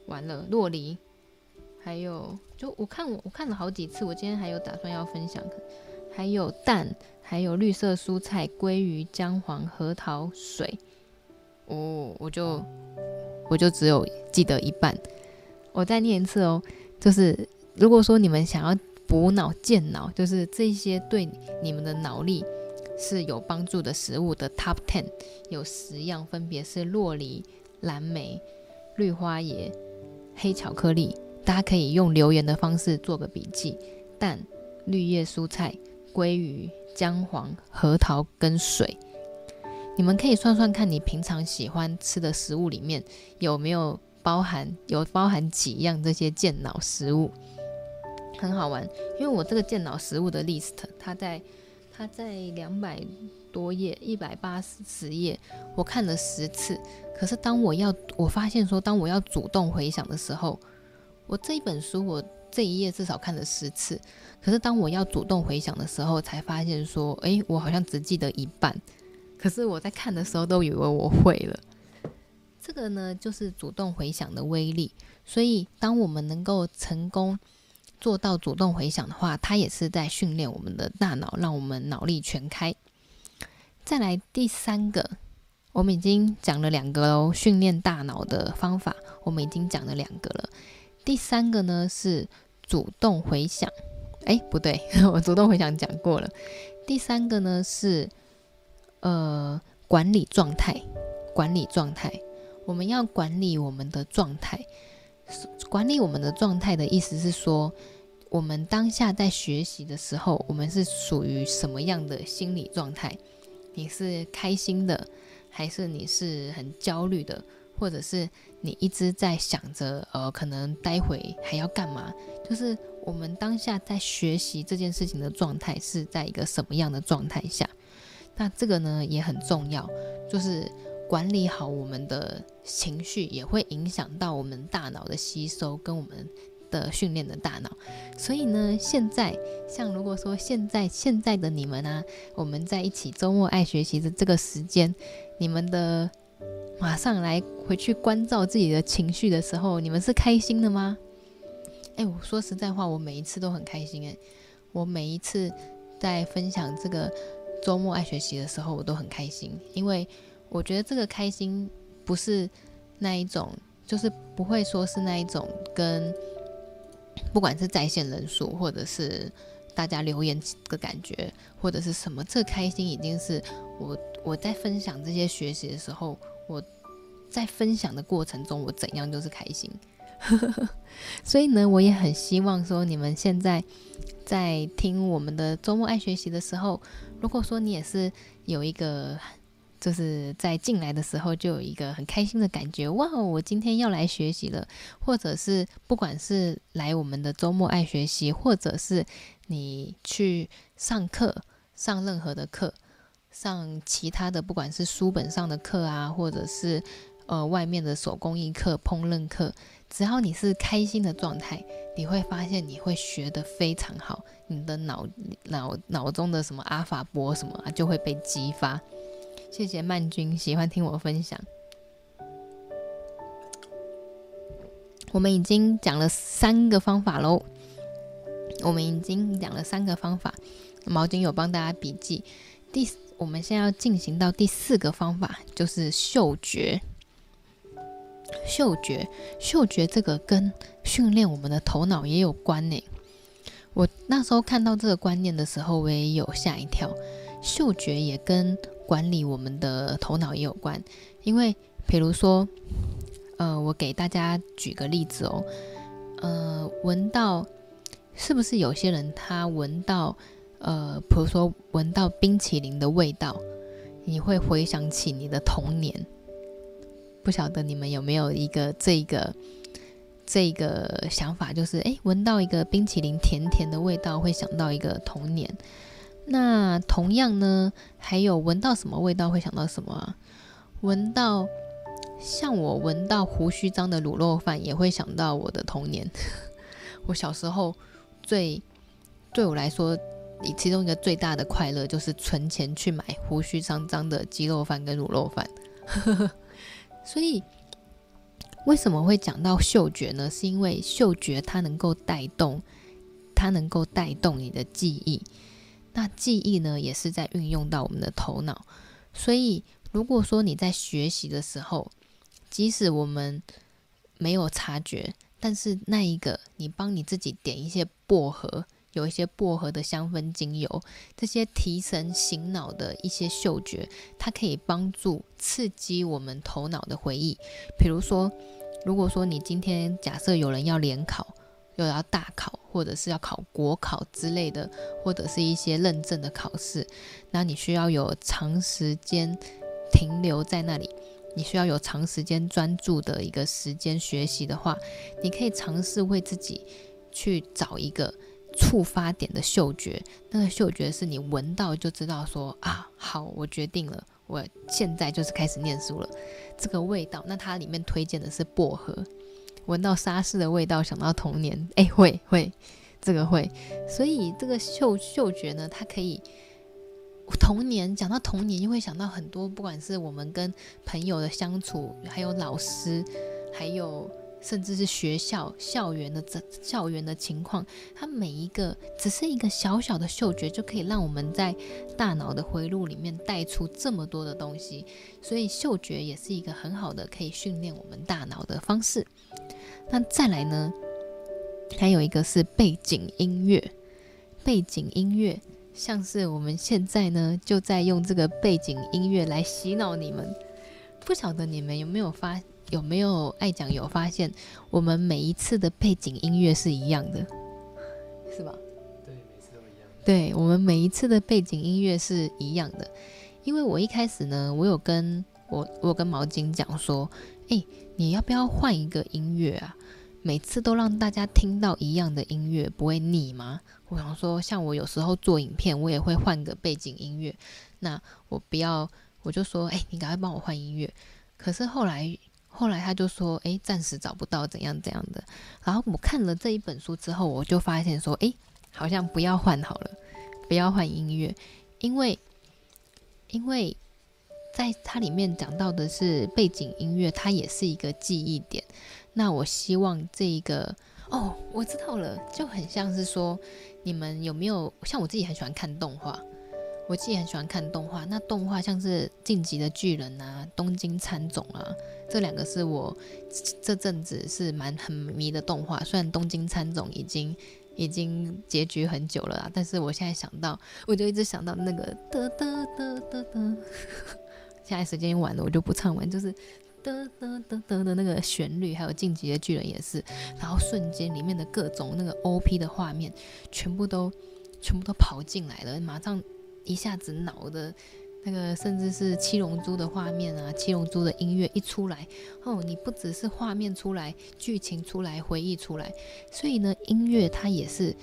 完了，洛梨，还有就我看我我看了好几次，我今天还有打算要分享，还有蛋，还有绿色蔬菜，鲑鱼、姜黄、核桃、水。哦，我就我就只有记得一半，我再念一次哦。就是如果说你们想要补脑健脑，就是这些对你们的脑力是有帮助的食物的 Top Ten 有十样，分别是洛梨、蓝莓、绿花椰。黑巧克力，大家可以用留言的方式做个笔记。蛋、绿叶蔬菜、鲑鱼、姜黄、核桃跟水，你们可以算算看，你平常喜欢吃的食物里面有没有包含有包含几样这些健脑食物，很好玩。因为我这个健脑食物的 list，它在它在两百多页，一百八十页，我看了十次。可是当我要我发现说，当我要主动回想的时候，我这一本书我这一页至少看了十次。可是当我要主动回想的时候，才发现说，诶，我好像只记得一半。可是我在看的时候都以为我会了。这个呢，就是主动回想的威力。所以当我们能够成功做到主动回想的话，它也是在训练我们的大脑，让我们脑力全开。再来第三个。我们已经讲了两个喽，训练大脑的方法，我们已经讲了两个了。第三个呢是主动回想，哎，不对，我主动回想讲过了。第三个呢是呃管理状态，管理状态，我们要管理我们的状态。管理我们的状态的意思是说，我们当下在学习的时候，我们是属于什么样的心理状态？你是开心的？还是你是很焦虑的，或者是你一直在想着，呃，可能待会还要干嘛？就是我们当下在学习这件事情的状态是在一个什么样的状态下？那这个呢也很重要，就是管理好我们的情绪，也会影响到我们大脑的吸收跟我们的训练的大脑，所以呢，现在像如果说现在现在的你们啊，我们在一起周末爱学习的这个时间，你们的马上来回去关照自己的情绪的时候，你们是开心的吗？哎，我说实在话，我每一次都很开心哎，我每一次在分享这个周末爱学习的时候，我都很开心，因为我觉得这个开心不是那一种，就是不会说是那一种跟。不管是在线人数，或者是大家留言的感觉，或者是什么，这开心已经是我我在分享这些学习的时候，我在分享的过程中，我怎样就是开心。所以呢，我也很希望说，你们现在在听我们的周末爱学习的时候，如果说你也是有一个。就是在进来的时候就有一个很开心的感觉，哇！我今天要来学习了，或者是不管是来我们的周末爱学习，或者是你去上课，上任何的课，上其他的，不管是书本上的课啊，或者是呃外面的手工艺课、烹饪课，只要你是开心的状态，你会发现你会学得非常好，你的脑脑脑中的什么阿法波什么啊就会被激发。谢谢曼君喜欢听我分享。我们已经讲了三个方法喽，我们已经讲了三个方法，毛巾有帮大家笔记。第，我们现在要进行到第四个方法，就是嗅觉。嗅觉，嗅觉这个跟训练我们的头脑也有关呢。我那时候看到这个观念的时候，我也有吓一跳。嗅觉也跟管理我们的头脑也有关，因为比如说，呃，我给大家举个例子哦，呃，闻到是不是有些人他闻到，呃，比如说闻到冰淇淋的味道，你会回想起你的童年？不晓得你们有没有一个这个这个想法，就是诶，闻到一个冰淇淋甜甜的味道，会想到一个童年。那同样呢，还有闻到什么味道会想到什么啊？闻到像我闻到胡须张的卤肉饭，也会想到我的童年。我小时候最对我来说，你其中一个最大的快乐就是存钱去买胡须张张的鸡肉饭跟卤肉饭。所以为什么会讲到嗅觉呢？是因为嗅觉它能够带动，它能够带动你的记忆。那记忆呢，也是在运用到我们的头脑。所以，如果说你在学习的时候，即使我们没有察觉，但是那一个你帮你自己点一些薄荷，有一些薄荷的香氛精油，这些提神醒脑的一些嗅觉，它可以帮助刺激我们头脑的回忆。比如说，如果说你今天假设有人要联考。又要大考，或者是要考国考之类的，或者是一些认证的考试，那你需要有长时间停留在那里，你需要有长时间专注的一个时间学习的话，你可以尝试为自己去找一个触发点的嗅觉，那个嗅觉是你闻到就知道说啊，好，我决定了，我现在就是开始念书了。这个味道，那它里面推荐的是薄荷。闻到沙士的味道，想到童年，哎，会会，这个会，所以这个嗅嗅觉呢，它可以童年讲到童年，就会想到很多，不管是我们跟朋友的相处，还有老师，还有甚至是学校校园的这校园的情况，它每一个只是一个小小的嗅觉，就可以让我们在大脑的回路里面带出这么多的东西。所以嗅觉也是一个很好的可以训练我们大脑的方式。那再来呢，还有一个是背景音乐，背景音乐像是我们现在呢就在用这个背景音乐来洗脑你们。不晓得你们有没有发？有没有爱讲有发现，我们每一次的背景音乐是一样的，是吧？对，每次都一样。对，我们每一次的背景音乐是一样的，因为我一开始呢，我有跟我我跟毛巾讲说，哎，你要不要换一个音乐啊？每次都让大家听到一样的音乐，不会腻吗？我想说，像我有时候做影片，我也会换个背景音乐。那我不要，我就说，哎，你赶快帮我换音乐。可是后来。后来他就说：“诶，暂时找不到怎样怎样的。”然后我看了这一本书之后，我就发现说：“诶，好像不要换好了，不要换音乐，因为因为在它里面讲到的是背景音乐，它也是一个记忆点。那我希望这一个哦，我知道了，就很像是说，你们有没有像我自己很喜欢看动画？我自己很喜欢看动画，那动画像是《进击的巨人》啊，《东京喰种》啊。”这两个是我这阵子是蛮很迷的动画，虽然《东京喰种》已经已经结局很久了啦，但是我现在想到，我就一直想到那个哒哒哒哒哒。现在时间晚了，我就不唱完，就是哒哒哒哒的那个旋律，还有《进击的巨人》也是，然后瞬间里面的各种那个 OP 的画面，全部都全部都跑进来了，马上一下子脑的。那个甚至是七龙珠的画面啊，七龙珠的音乐一出来，哦，你不只是画面出来，剧情出来，回忆出来，所以呢，音乐它也是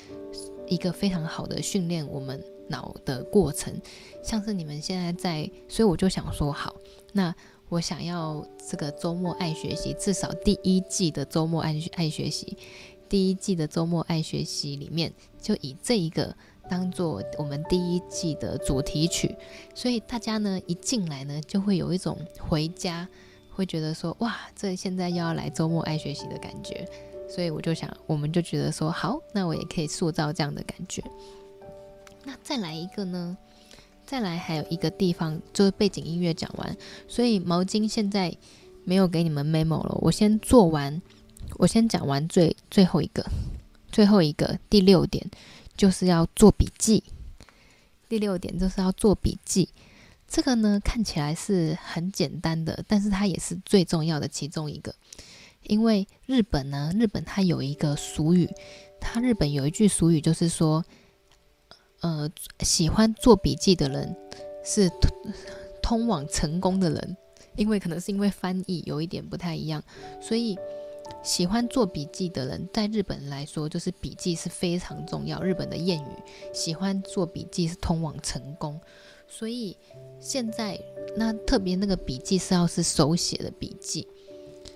一个非常好的训练我们脑的过程。像是你们现在在，所以我就想说，好，那我想要这个周末爱学习，至少第一季的周末爱爱学习，第一季的周末爱学习里面，就以这一个。当做我们第一季的主题曲，所以大家呢一进来呢就会有一种回家，会觉得说哇，这现在又要来周末爱学习的感觉，所以我就想，我们就觉得说好，那我也可以塑造这样的感觉。那再来一个呢？再来还有一个地方就是背景音乐讲完，所以毛巾现在没有给你们 memo 了，我先做完，我先讲完最最后一个，最后一个第六点。就是要做笔记。第六点就是要做笔记。这个呢，看起来是很简单的，但是它也是最重要的其中一个。因为日本呢，日本它有一个俗语，它日本有一句俗语，就是说，呃，喜欢做笔记的人是通往成功的人。因为可能是因为翻译有一点不太一样，所以。喜欢做笔记的人，在日本来说，就是笔记是非常重要。日本的谚语，喜欢做笔记是通往成功。所以现在，那特别那个笔记是要是手写的笔记，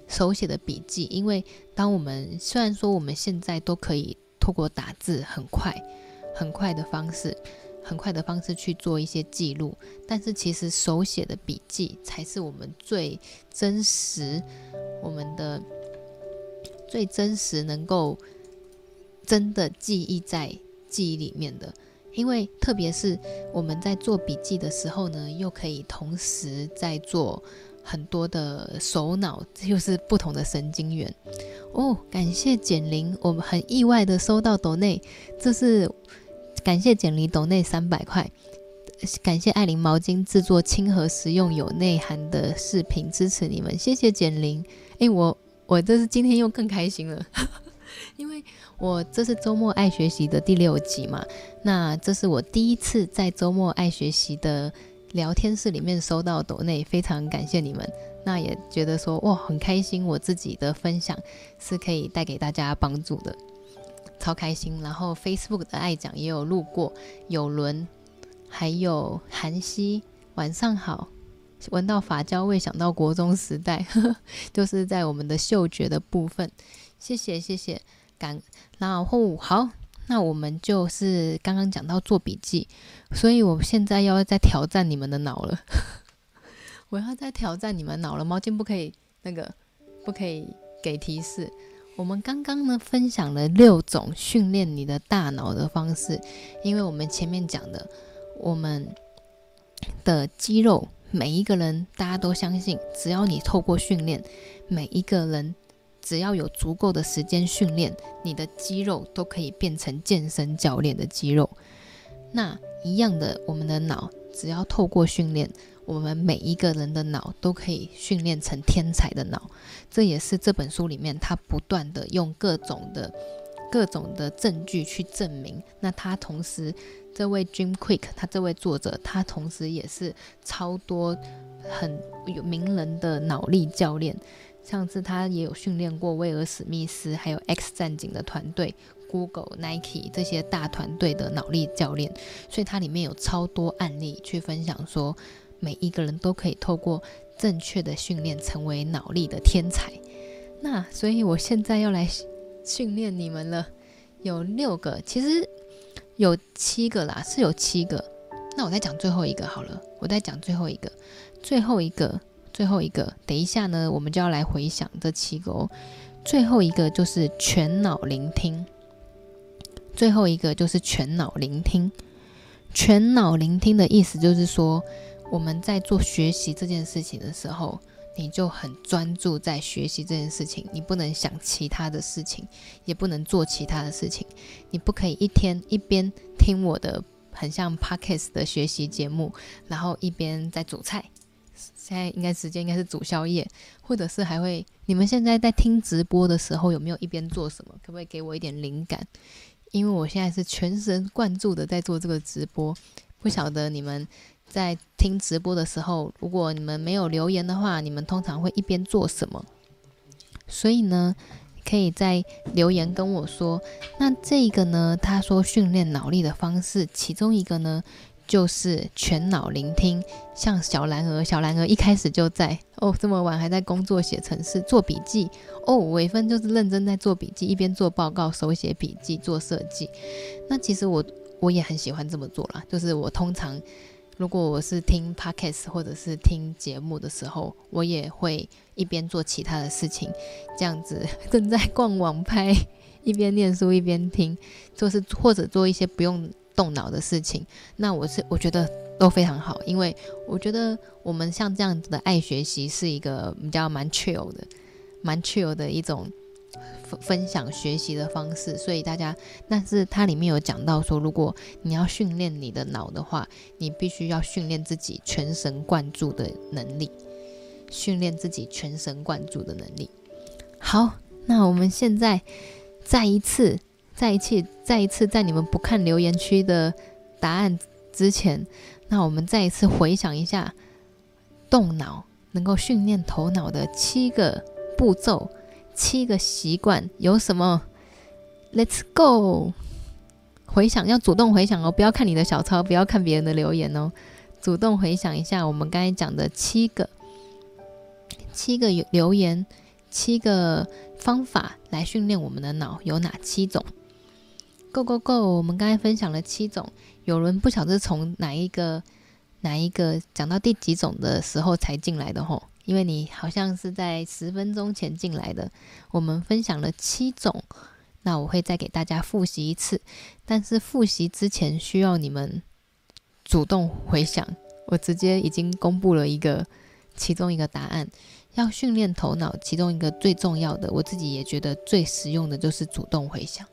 手写的笔记，因为当我们虽然说我们现在都可以透过打字很快、很快的方式、很快的方式去做一些记录，但是其实手写的笔记才是我们最真实，我们的。最真实能够真的记忆在记忆里面的，因为特别是我们在做笔记的时候呢，又可以同时在做很多的手脑，这就是不同的神经元哦。感谢简玲，我们很意外的收到斗内，这是感谢简玲抖内三百块，感谢爱琳毛巾制作亲和实用有内涵的视频，支持你们，谢谢简玲。诶，我。我这是今天又更开心了，因为我这是周末爱学习的第六集嘛，那这是我第一次在周末爱学习的聊天室里面收到抖内，非常感谢你们，那也觉得说哇很开心，我自己的分享是可以带给大家帮助的，超开心。然后 Facebook 的爱讲也有路过，有伦，还有韩熙，晚上好。闻到发胶味，想到国中时代，呵呵，就是在我们的嗅觉的部分。谢谢谢谢，感然后好，那我们就是刚刚讲到做笔记，所以我现在要再挑战你们的脑了。我要再挑战你们脑了，毛巾不可以那个，不可以给提示。我们刚刚呢分享了六种训练你的大脑的方式，因为我们前面讲的，我们的肌肉，每一个人大家都相信，只要你透过训练，每一个人只要有足够的时间训练，你的肌肉都可以变成健身教练的肌肉。那一样的，我们的脑只要透过训练。我们每一个人的脑都可以训练成天才的脑，这也是这本书里面他不断的用各种的、各种的证据去证明。那他同时，这位 Jim Quick，他这位作者，他同时也是超多很有名人的脑力教练，上次他也有训练过威尔史密斯，还有 X 战警的团队、Google、Nike 这些大团队的脑力教练，所以它里面有超多案例去分享说。每一个人都可以透过正确的训练成为脑力的天才。那所以，我现在要来训练你们了。有六个，其实有七个啦，是有七个。那我再讲最后一个好了。我再讲最后一个，最后一个，最后一个。等一下呢，我们就要来回想这七个哦。最后一个就是全脑聆听。最后一个就是全脑聆听。全脑聆听的意思就是说。我们在做学习这件事情的时候，你就很专注在学习这件事情，你不能想其他的事情，也不能做其他的事情。你不可以一天一边听我的很像 Podcast 的学习节目，然后一边在煮菜。现在应该时间应该是煮宵夜，或者是还会，你们现在在听直播的时候有没有一边做什么？可不可以给我一点灵感？因为我现在是全神贯注的在做这个直播，不晓得你们。在听直播的时候，如果你们没有留言的话，你们通常会一边做什么？所以呢，可以在留言跟我说。那这个呢，他说训练脑力的方式，其中一个呢，就是全脑聆听。像小蓝儿，小蓝儿一开始就在哦，这么晚还在工作写程式做笔记哦。伟芬就是认真在做笔记，一边做报告、手写笔记、做设计。那其实我我也很喜欢这么做啦，就是我通常。如果我是听 podcast 或者是听节目的时候，我也会一边做其他的事情，这样子 正在逛网拍，一边念书一边听，就是或者做一些不用动脑的事情。那我是我觉得都非常好，因为我觉得我们像这样子的爱学习是一个比较蛮 chill 的，蛮 chill 的一种。分分享学习的方式，所以大家，但是它里面有讲到说，如果你要训练你的脑的话，你必须要训练自己全神贯注的能力，训练自己全神贯注的能力。好，那我们现在再一次、再一次、再一次，在你们不看留言区的答案之前，那我们再一次回想一下，动脑能够训练头脑的七个步骤。七个习惯有什么？Let's go！回想要主动回想哦，不要看你的小抄，不要看别人的留言哦，主动回想一下我们刚才讲的七个七个留言，七个方法来训练我们的脑有哪七种？Go go go！我们刚才分享了七种，有人不晓得从哪一个哪一个讲到第几种的时候才进来的吼。因为你好像是在十分钟前进来的，我们分享了七种，那我会再给大家复习一次。但是复习之前需要你们主动回想，我直接已经公布了一个其中一个答案。要训练头脑，其中一个最重要的，我自己也觉得最实用的就是主动回想。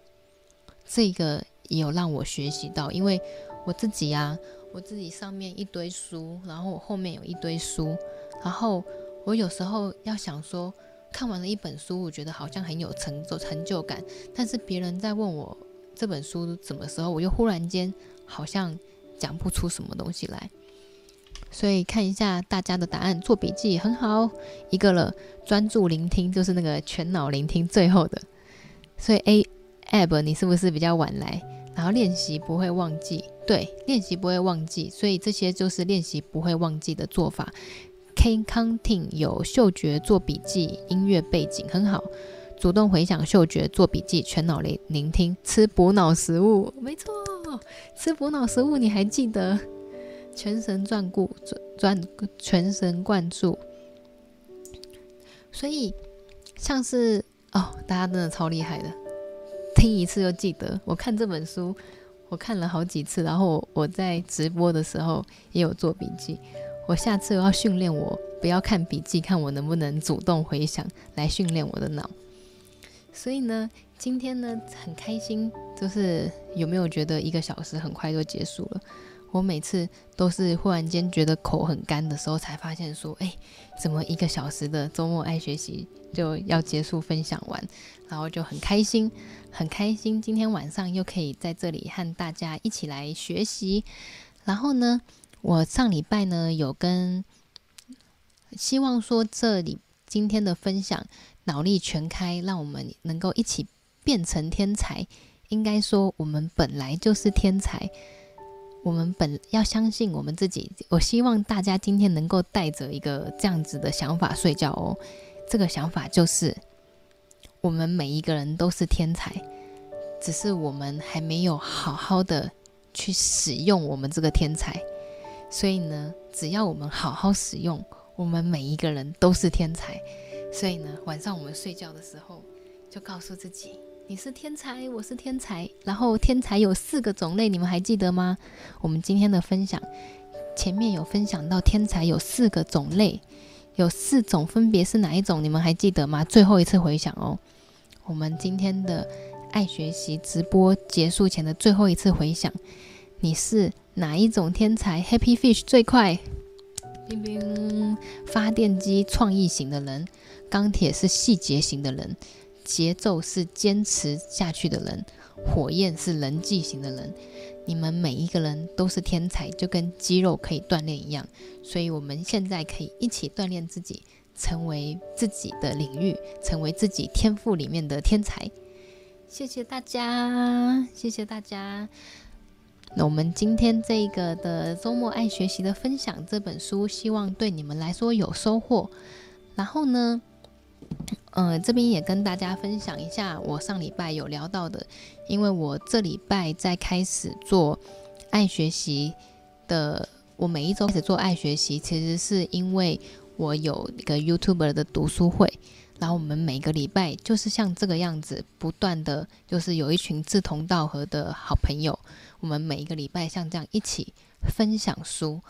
这个也有让我学习到，因为我自己呀、啊，我自己上面一堆书，然后我后面有一堆书，然后。我有时候要想说，看完了一本书，我觉得好像很有成就成就感。但是别人在问我这本书怎么时候，我又忽然间好像讲不出什么东西来。所以看一下大家的答案，做笔记很好。一个了，专注聆听就是那个全脑聆听最后的。所以 A Ab 你是不是比较晚来？然后练习不会忘记，对，练习不会忘记。所以这些就是练习不会忘记的做法。听 Counting 有嗅觉做笔记，音乐背景很好，主动回想嗅觉做笔记，全脑聆聆听，吃补脑食物，没错，吃补脑食物你还记得？全神贯顾专全神贯注，所以像是哦，大家真的超厉害的，听一次就记得。我看这本书，我看了好几次，然后我在直播的时候也有做笔记。我下次要训练我不要看笔记，看我能不能主动回想来训练我的脑。所以呢，今天呢很开心，就是有没有觉得一个小时很快就结束了？我每次都是忽然间觉得口很干的时候，才发现说，哎，怎么一个小时的周末爱学习就要结束分享完，然后就很开心，很开心，今天晚上又可以在这里和大家一起来学习。然后呢，我上礼拜呢有跟，希望说这里今天的分享脑力全开，让我们能够一起变成天才。应该说，我们本来就是天才。我们本要相信我们自己。我希望大家今天能够带着一个这样子的想法睡觉哦。这个想法就是，我们每一个人都是天才，只是我们还没有好好的去使用我们这个天才。所以呢，只要我们好好使用，我们每一个人都是天才。所以呢，晚上我们睡觉的时候，就告诉自己。你是天才，我是天才。然后天才有四个种类，你们还记得吗？我们今天的分享前面有分享到天才有四个种类，有四种分别是哪一种？你们还记得吗？最后一次回想哦。我们今天的爱学习直播结束前的最后一次回想，你是哪一种天才？Happy Fish 最快，冰冰发电机创意型的人，钢铁是细节型的人。节奏是坚持下去的人，火焰是人际型的人。你们每一个人都是天才，就跟肌肉可以锻炼一样。所以，我们现在可以一起锻炼自己，成为自己的领域，成为自己天赋里面的天才。谢谢大家，谢谢大家。那我们今天这个的周末爱学习的分享这本书，希望对你们来说有收获。然后呢，嗯，这边也跟大家分享一下，我上礼拜有聊到的，因为我这礼拜在开始做爱学习的，我每一周开始做爱学习，其实是因为我有一个 YouTuber 的读书会，然后我们每个礼拜就是像这个样子，不断的就是有一群志同道合的好朋友，我们每一个礼拜像这样一起分享书，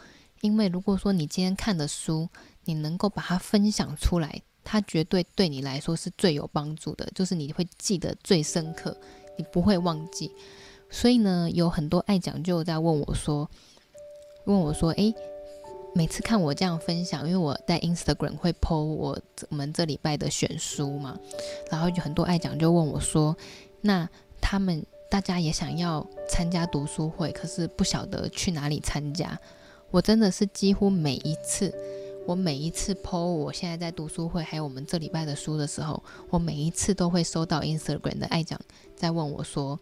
因为如果说你今天看的书，你能够把它分享出来。它绝对对你来说是最有帮助的，就是你会记得最深刻，你不会忘记。所以呢，有很多爱讲就在问我说，问我说，诶，每次看我这样分享，因为我在 Instagram 会 po 我我们这礼拜的选书嘛，然后就很多爱讲就问我说，那他们大家也想要参加读书会，可是不晓得去哪里参加。我真的是几乎每一次。我每一次 po 我现在在读书会，还有我们这礼拜的书的时候，我每一次都会收到 Instagram 的爱讲在问我说，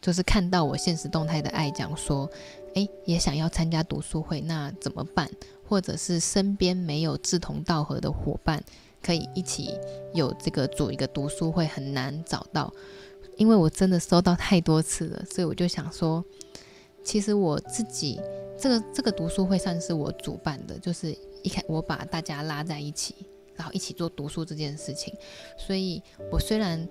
就是看到我现实动态的爱讲说，诶，也想要参加读书会，那怎么办？或者是身边没有志同道合的伙伴，可以一起有这个组一个读书会，很难找到。因为我真的收到太多次了，所以我就想说，其实我自己这个这个读书会算是我主办的，就是。一开，我把大家拉在一起，然后一起做读书这件事情。所以，我虽然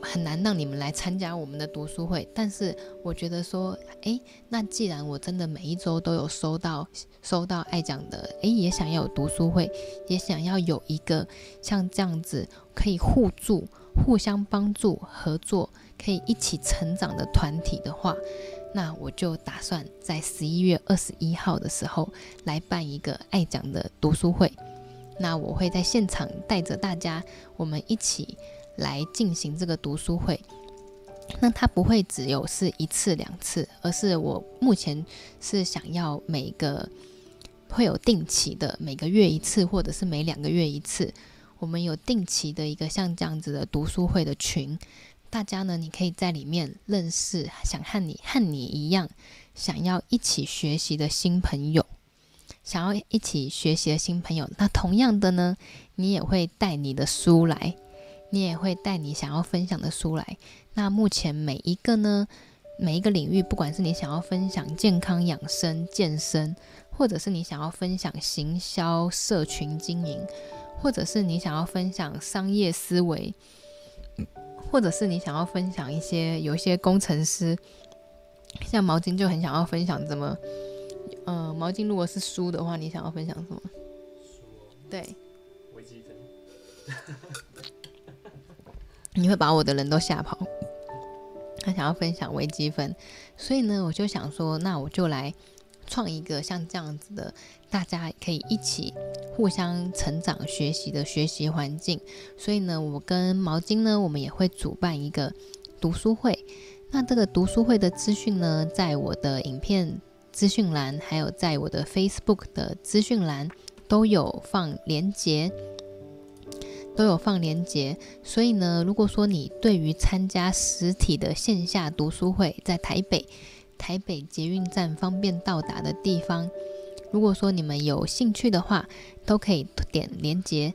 很难让你们来参加我们的读书会，但是我觉得说，诶，那既然我真的每一周都有收到收到爱讲的，诶，也想要有读书会，也想要有一个像这样子可以互助、互相帮助、合作，可以一起成长的团体的话。那我就打算在十一月二十一号的时候来办一个爱讲的读书会。那我会在现场带着大家，我们一起来进行这个读书会。那它不会只有是一次两次，而是我目前是想要每个会有定期的，每个月一次，或者是每两个月一次，我们有定期的一个像这样子的读书会的群。大家呢，你可以在里面认识想和你和你一样想要一起学习的新朋友，想要一起学习的新朋友。那同样的呢，你也会带你的书来，你也会带你想要分享的书来。那目前每一个呢，每一个领域，不管是你想要分享健康养生、健身，或者是你想要分享行销、社群经营。或者是你想要分享商业思维，或者是你想要分享一些有一些工程师，像毛巾就很想要分享怎么，嗯、呃，毛巾如果是书的话，你想要分享什么？书对，微积分，你会把我的人都吓跑。他想要分享微积分，所以呢，我就想说，那我就来创一个像这样子的，大家可以一起互相成长学习的学习环境。所以呢，我跟毛巾呢，我们也会主办一个读书会。那这个读书会的资讯呢，在我的影片资讯栏，还有在我的 Facebook 的资讯栏都有放连结。都有放链接，所以呢，如果说你对于参加实体的线下读书会，在台北，台北捷运站方便到达的地方，如果说你们有兴趣的话，都可以点链接。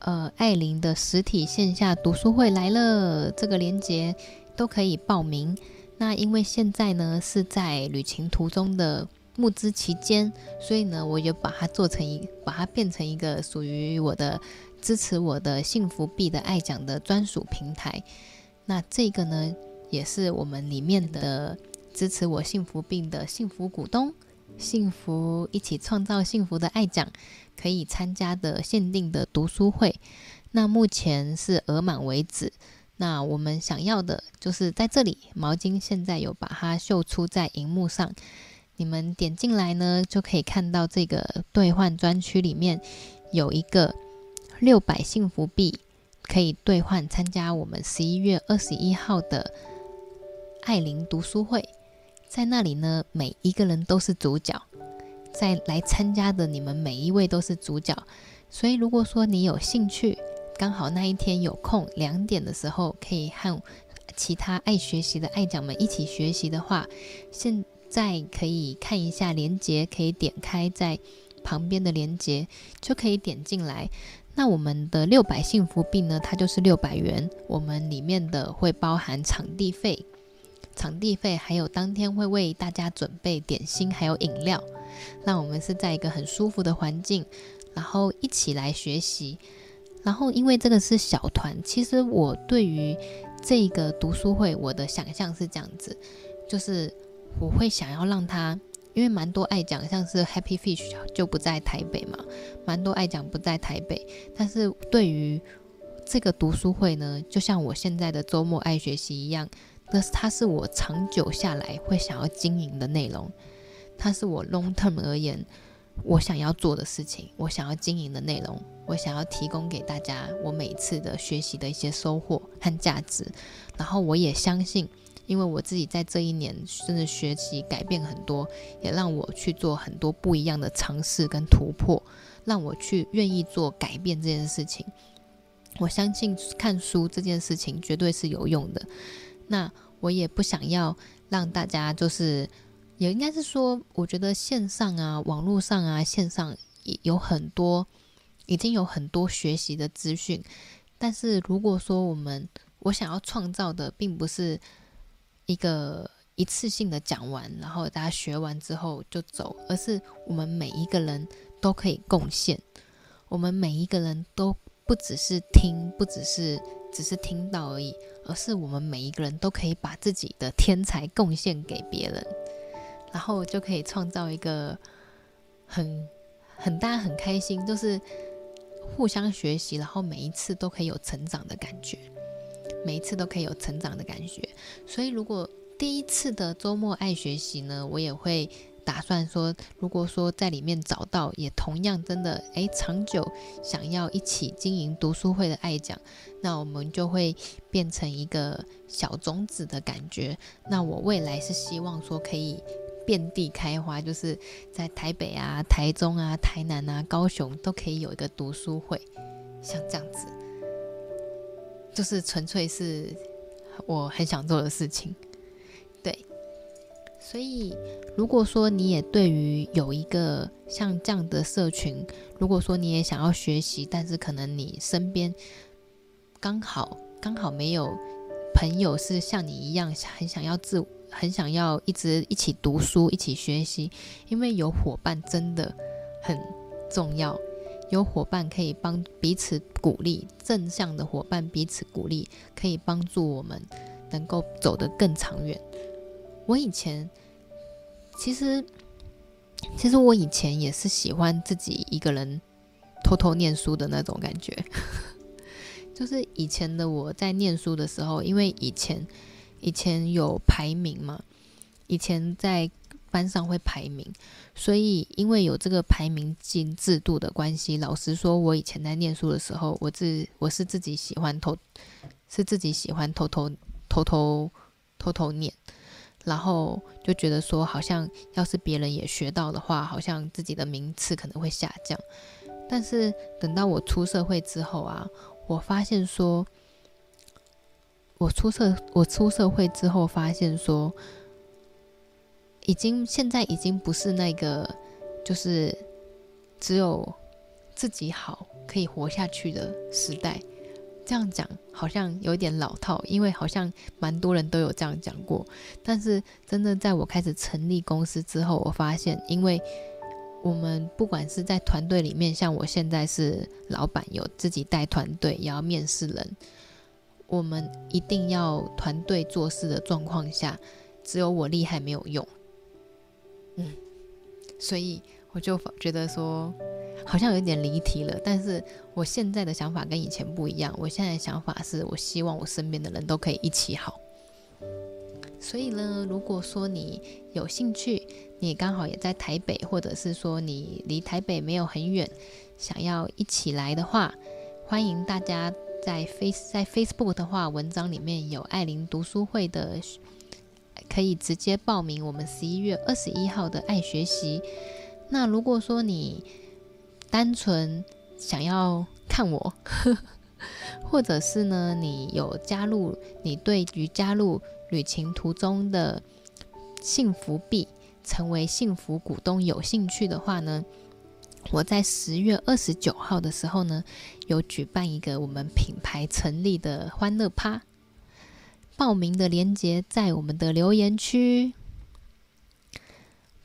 呃，艾琳的实体线下读书会来了，这个链接都可以报名。那因为现在呢是在旅行途中的募资期间，所以呢，我就把它做成一，把它变成一个属于我的。支持我的幸福币的爱讲的专属平台，那这个呢，也是我们里面的支持我幸福币的幸福股东，幸福一起创造幸福的爱奖可以参加的限定的读书会。那目前是额满为止。那我们想要的就是在这里，毛巾现在有把它秀出在荧幕上，你们点进来呢，就可以看到这个兑换专区里面有一个。六百幸福币可以兑换参加我们十一月二十一号的艾琳读书会，在那里呢，每一个人都是主角，在来参加的你们每一位都是主角，所以如果说你有兴趣，刚好那一天有空，两点的时候可以和其他爱学习的爱讲们一起学习的话，现在可以看一下连接，可以点开在旁边的连接，就可以点进来。那我们的六百幸福币呢，它就是六百元。我们里面的会包含场地费、场地费，还有当天会为大家准备点心，还有饮料。那我们是在一个很舒服的环境，然后一起来学习。然后因为这个是小团，其实我对于这个读书会，我的想象是这样子，就是我会想要让他。因为蛮多爱讲，像是 Happy Fish 就不在台北嘛，蛮多爱讲不在台北。但是对于这个读书会呢，就像我现在的周末爱学习一样，那是它是我长久下来会想要经营的内容，它是我 long term 而言我想要做的事情，我想要经营的内容，我想要提供给大家我每次的学习的一些收获和价值。然后我也相信。因为我自己在这一年真的学习改变很多，也让我去做很多不一样的尝试跟突破，让我去愿意做改变这件事情。我相信看书这件事情绝对是有用的。那我也不想要让大家就是，也应该是说，我觉得线上啊、网络上啊、线上也有很多，已经有很多学习的资讯。但是如果说我们我想要创造的，并不是。一个一次性的讲完，然后大家学完之后就走，而是我们每一个人都可以贡献。我们每一个人都不只是听，不只是只是听到而已，而是我们每一个人都可以把自己的天才贡献给别人，然后就可以创造一个很很大很开心，就是互相学习，然后每一次都可以有成长的感觉。每一次都可以有成长的感觉，所以如果第一次的周末爱学习呢，我也会打算说，如果说在里面找到也同样真的诶长久想要一起经营读书会的爱讲，那我们就会变成一个小种子的感觉。那我未来是希望说可以遍地开花，就是在台北啊、台中啊、台南啊、高雄都可以有一个读书会，像这样子。就是纯粹是我很想做的事情，所以，如果说你也对于有一个像这样的社群，如果说你也想要学习，但是可能你身边刚好刚好没有朋友是像你一样很想要自很想要一直一起读书、一起学习，因为有伙伴真的很重要。有伙伴可以帮彼此鼓励，正向的伙伴彼此鼓励，可以帮助我们能够走得更长远。我以前其实，其实我以前也是喜欢自己一个人偷偷念书的那种感觉。就是以前的我在念书的时候，因为以前以前有排名嘛，以前在班上会排名，所以因为有这个排名进制度的关系，老实说，我以前在念书的时候，我自我是自己喜欢偷，是自己喜欢偷偷偷偷偷偷念，然后就觉得说，好像要是别人也学到的话，好像自己的名次可能会下降。但是等到我出社会之后啊。我发现说，我出社我出社会之后，发现说，已经现在已经不是那个，就是只有自己好可以活下去的时代。这样讲好像有点老套，因为好像蛮多人都有这样讲过。但是真的在我开始成立公司之后，我发现，因为我们不管是在团队里面，像我现在是老板，有自己带团队，也要面试人。我们一定要团队做事的状况下，只有我厉害没有用。嗯，所以我就觉得说，好像有点离题了。但是我现在的想法跟以前不一样。我现在的想法是我希望我身边的人都可以一起好。所以呢，如果说你有兴趣，你刚好也在台北，或者是说你离台北没有很远，想要一起来的话，欢迎大家在 Face 在 Facebook 的话，文章里面有爱琳读书会的，可以直接报名我们十一月二十一号的爱学习。那如果说你单纯想要看我，或者是呢，你有加入，你对于加入。旅行途中的幸福币，成为幸福股东有兴趣的话呢，我在十月二十九号的时候呢，有举办一个我们品牌成立的欢乐趴，报名的链接在我们的留言区，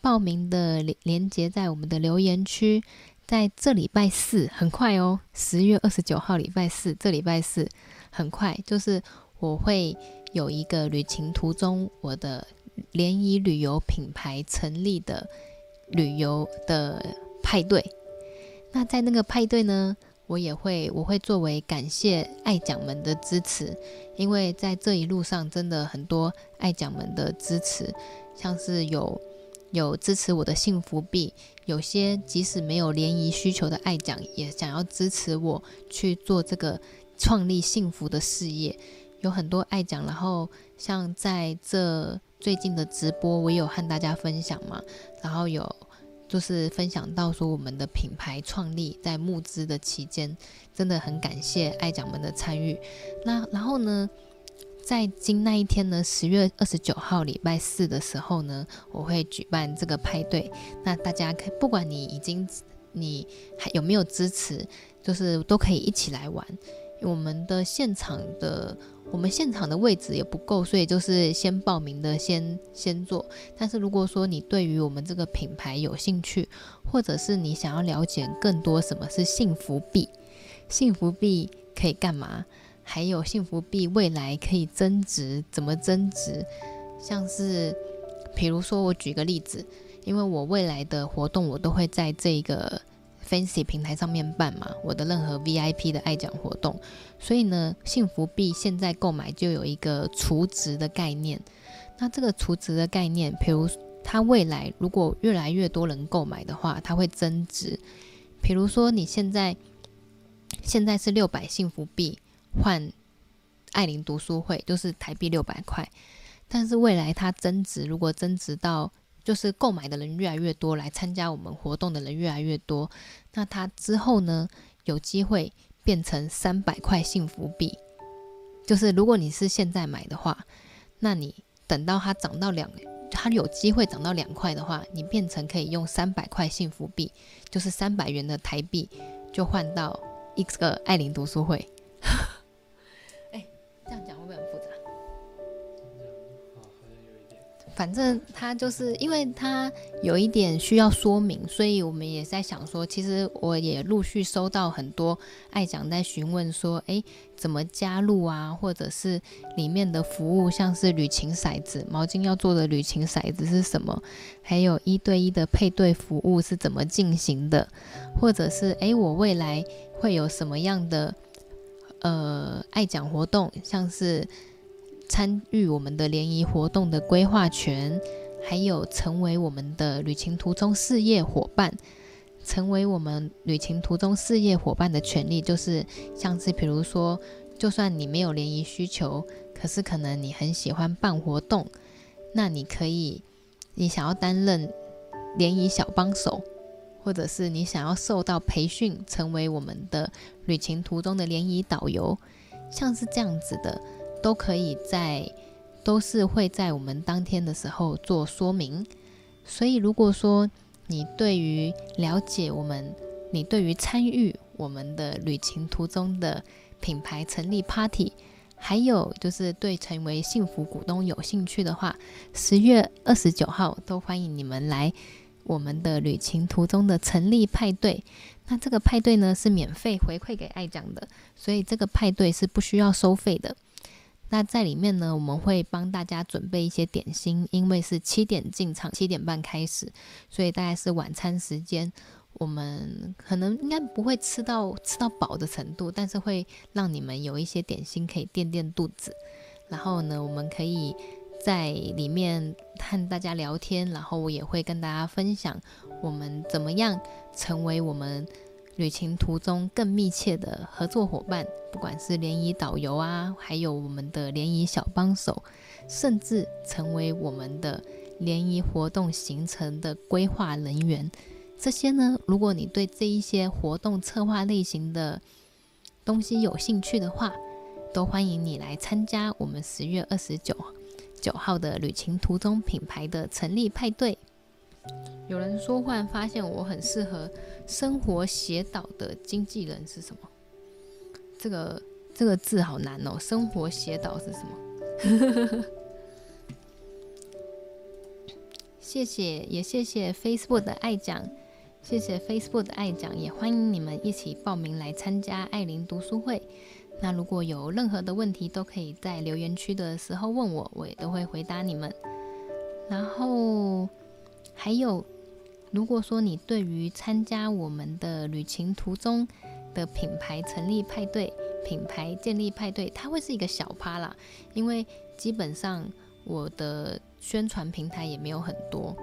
报名的连连接在我们的留言区，在这礼拜四很快哦，十月二十九号礼拜四，这礼拜四很快，就是我会。有一个旅行途中，我的联谊旅游品牌成立的旅游的派对。那在那个派对呢，我也会我会作为感谢爱讲们的支持，因为在这一路上真的很多爱讲们的支持，像是有有支持我的幸福币，有些即使没有联谊需求的爱讲也想要支持我去做这个创立幸福的事业。有很多爱讲，然后像在这最近的直播，我有和大家分享嘛，然后有就是分享到说我们的品牌创立在募资的期间，真的很感谢爱讲们的参与。那然后呢，在今那一天呢，十月二十九号礼拜四的时候呢，我会举办这个派对。那大家可不管你已经你还有没有支持，就是都可以一起来玩。我们的现场的。我们现场的位置也不够，所以就是先报名的先先做。但是如果说你对于我们这个品牌有兴趣，或者是你想要了解更多什么是幸福币，幸福币可以干嘛？还有幸福币未来可以增值，怎么增值？像是，比如说我举个例子，因为我未来的活动我都会在这个。Fancy 平台上面办嘛，我的任何 VIP 的爱讲活动，所以呢，幸福币现在购买就有一个储值的概念。那这个储值的概念，比如它未来如果越来越多人购买的话，它会增值。比如说你现在现在是六百幸福币换爱邻读书会，就是台币六百块，但是未来它增值，如果增值到就是购买的人越来越多，来参加我们活动的人越来越多，那它之后呢，有机会变成三百块幸福币。就是如果你是现在买的话，那你等到它涨到两，它有机会涨到两块的话，你变成可以用三百块幸福币，就是三百元的台币，就换到一个爱邻读书会。哎，这样讲会不会很复杂？反正他就是因为他有一点需要说明，所以我们也在想说，其实我也陆续收到很多爱讲在询问说，诶，怎么加入啊？或者是里面的服务，像是旅行骰子，毛巾要做的旅行骰子是什么？还有一对一的配对服务是怎么进行的？或者是诶，我未来会有什么样的呃爱讲活动，像是。参与我们的联谊活动的规划权，还有成为我们的旅行途中事业伙伴，成为我们旅行途中事业伙伴的权利，就是像是比如说，就算你没有联谊需求，可是可能你很喜欢办活动，那你可以，你想要担任联谊小帮手，或者是你想要受到培训，成为我们的旅行途中的联谊导游，像是这样子的。都可以在，都是会在我们当天的时候做说明。所以，如果说你对于了解我们，你对于参与我们的旅行途中的品牌成立 Party，还有就是对成为幸福股东有兴趣的话，十月二十九号都欢迎你们来我们的旅行途中的成立派对。那这个派对呢，是免费回馈给爱讲的，所以这个派对是不需要收费的。那在里面呢，我们会帮大家准备一些点心，因为是七点进场，七点半开始，所以大概是晚餐时间。我们可能应该不会吃到吃到饱的程度，但是会让你们有一些点心可以垫垫肚子。然后呢，我们可以在里面和大家聊天，然后我也会跟大家分享我们怎么样成为我们。旅行途中更密切的合作伙伴，不管是联谊导游啊，还有我们的联谊小帮手，甚至成为我们的联谊活动行程的规划人员，这些呢，如果你对这一些活动策划类型的东西有兴趣的话，都欢迎你来参加我们十月二十九九号的旅行途中品牌的成立派对。有人说，忽然发现我很适合生活写导的经纪人是什么？这个这个字好难哦。生活写导是什么？谢谢，也谢谢 Facebook 的爱讲，谢谢 Facebook 的爱讲，也欢迎你们一起报名来参加爱琳读书会。那如果有任何的问题，都可以在留言区的时候问我，我也都会回答你们。然后还有。如果说你对于参加我们的旅行途中的品牌成立派对、品牌建立派对，它会是一个小趴啦，因为基本上我的宣传平台也没有很多，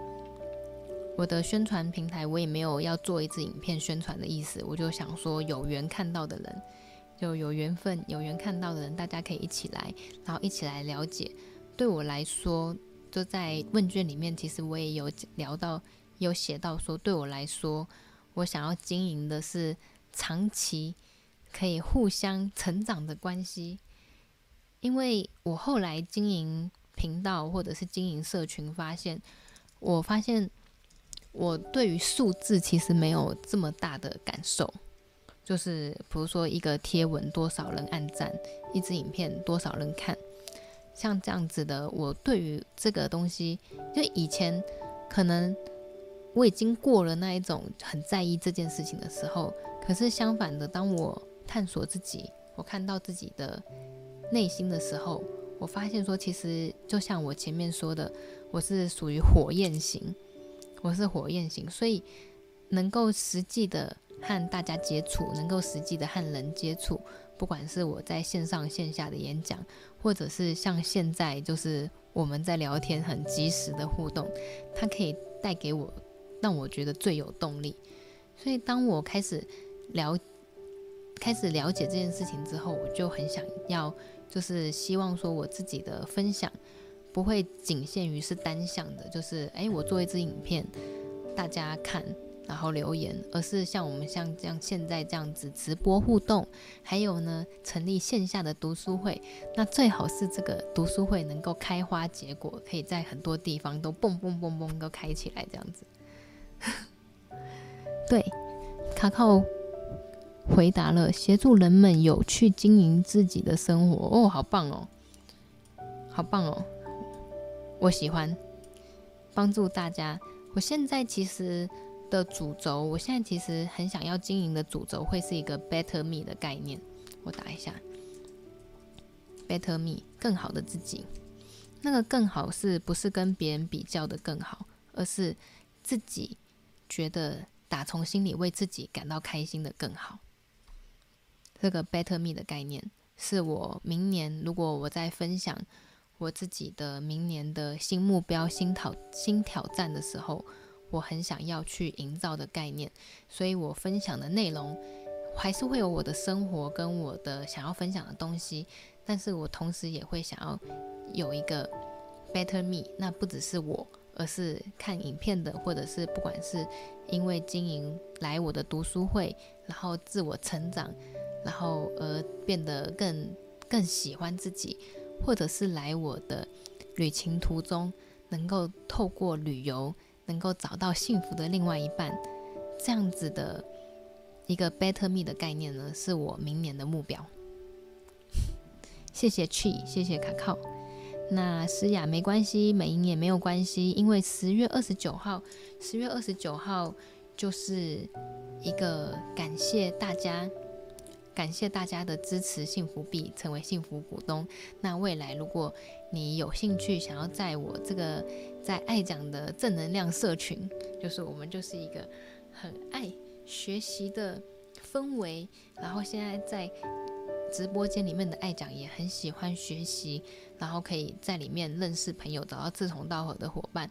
我的宣传平台我也没有要做一支影片宣传的意思，我就想说有缘看到的人，就有缘分有缘看到的人，大家可以一起来，然后一起来了解。对我来说，就在问卷里面，其实我也有聊到。有写到说，对我来说，我想要经营的是长期可以互相成长的关系。因为我后来经营频道或者是经营社群，发现，我发现我对于数字其实没有这么大的感受。就是比如说一个贴文多少人按赞，一支影片多少人看，像这样子的，我对于这个东西，因为以前可能。我已经过了那一种很在意这件事情的时候，可是相反的，当我探索自己，我看到自己的内心的时候，我发现说，其实就像我前面说的，我是属于火焰型，我是火焰型，所以能够实际的和大家接触，能够实际的和人接触，不管是我在线上线下的演讲，或者是像现在就是我们在聊天很及时的互动，它可以带给我。让我觉得最有动力，所以当我开始了开始了解这件事情之后，我就很想要，就是希望说我自己的分享不会仅限于是单向的，就是诶，我做一支影片，大家看然后留言，而是像我们像这样现在这样子直播互动，还有呢成立线下的读书会，那最好是这个读书会能够开花结果，可以在很多地方都蹦蹦蹦蹦都开起来这样子。对，卡卡回答了，协助人们有趣经营自己的生活哦，好棒哦，好棒哦，我喜欢，帮助大家。我现在其实的主轴，我现在其实很想要经营的主轴会是一个 Better Me 的概念。我打一下 Better Me，更好的自己。那个更好是不是跟别人比较的更好，而是自己觉得打从心里为自己感到开心的更好。这个 Better Me 的概念，是我明年如果我在分享我自己的明年的新目标、新挑新挑战的时候，我很想要去营造的概念。所以我分享的内容还是会有我的生活跟我的想要分享的东西，但是我同时也会想要有一个 Better Me，那不只是我，而是看影片的，或者是不管是因为经营来我的读书会，然后自我成长。然后而变得更更喜欢自己，或者是来我的旅行途中，能够透过旅游，能够找到幸福的另外一半，这样子的一个 Better Me 的概念呢，是我明年的目标。谢谢 Chi，谢谢卡靠。那诗雅没关系，美英也没有关系，因为十月二十九号，十月二十九号就是一个感谢大家。感谢大家的支持，幸福币成为幸福股东。那未来如果你有兴趣，想要在我这个在爱讲的正能量社群，就是我们就是一个很爱学习的氛围。然后现在在直播间里面的爱讲也很喜欢学习，然后可以在里面认识朋友，找到志同道合的伙伴。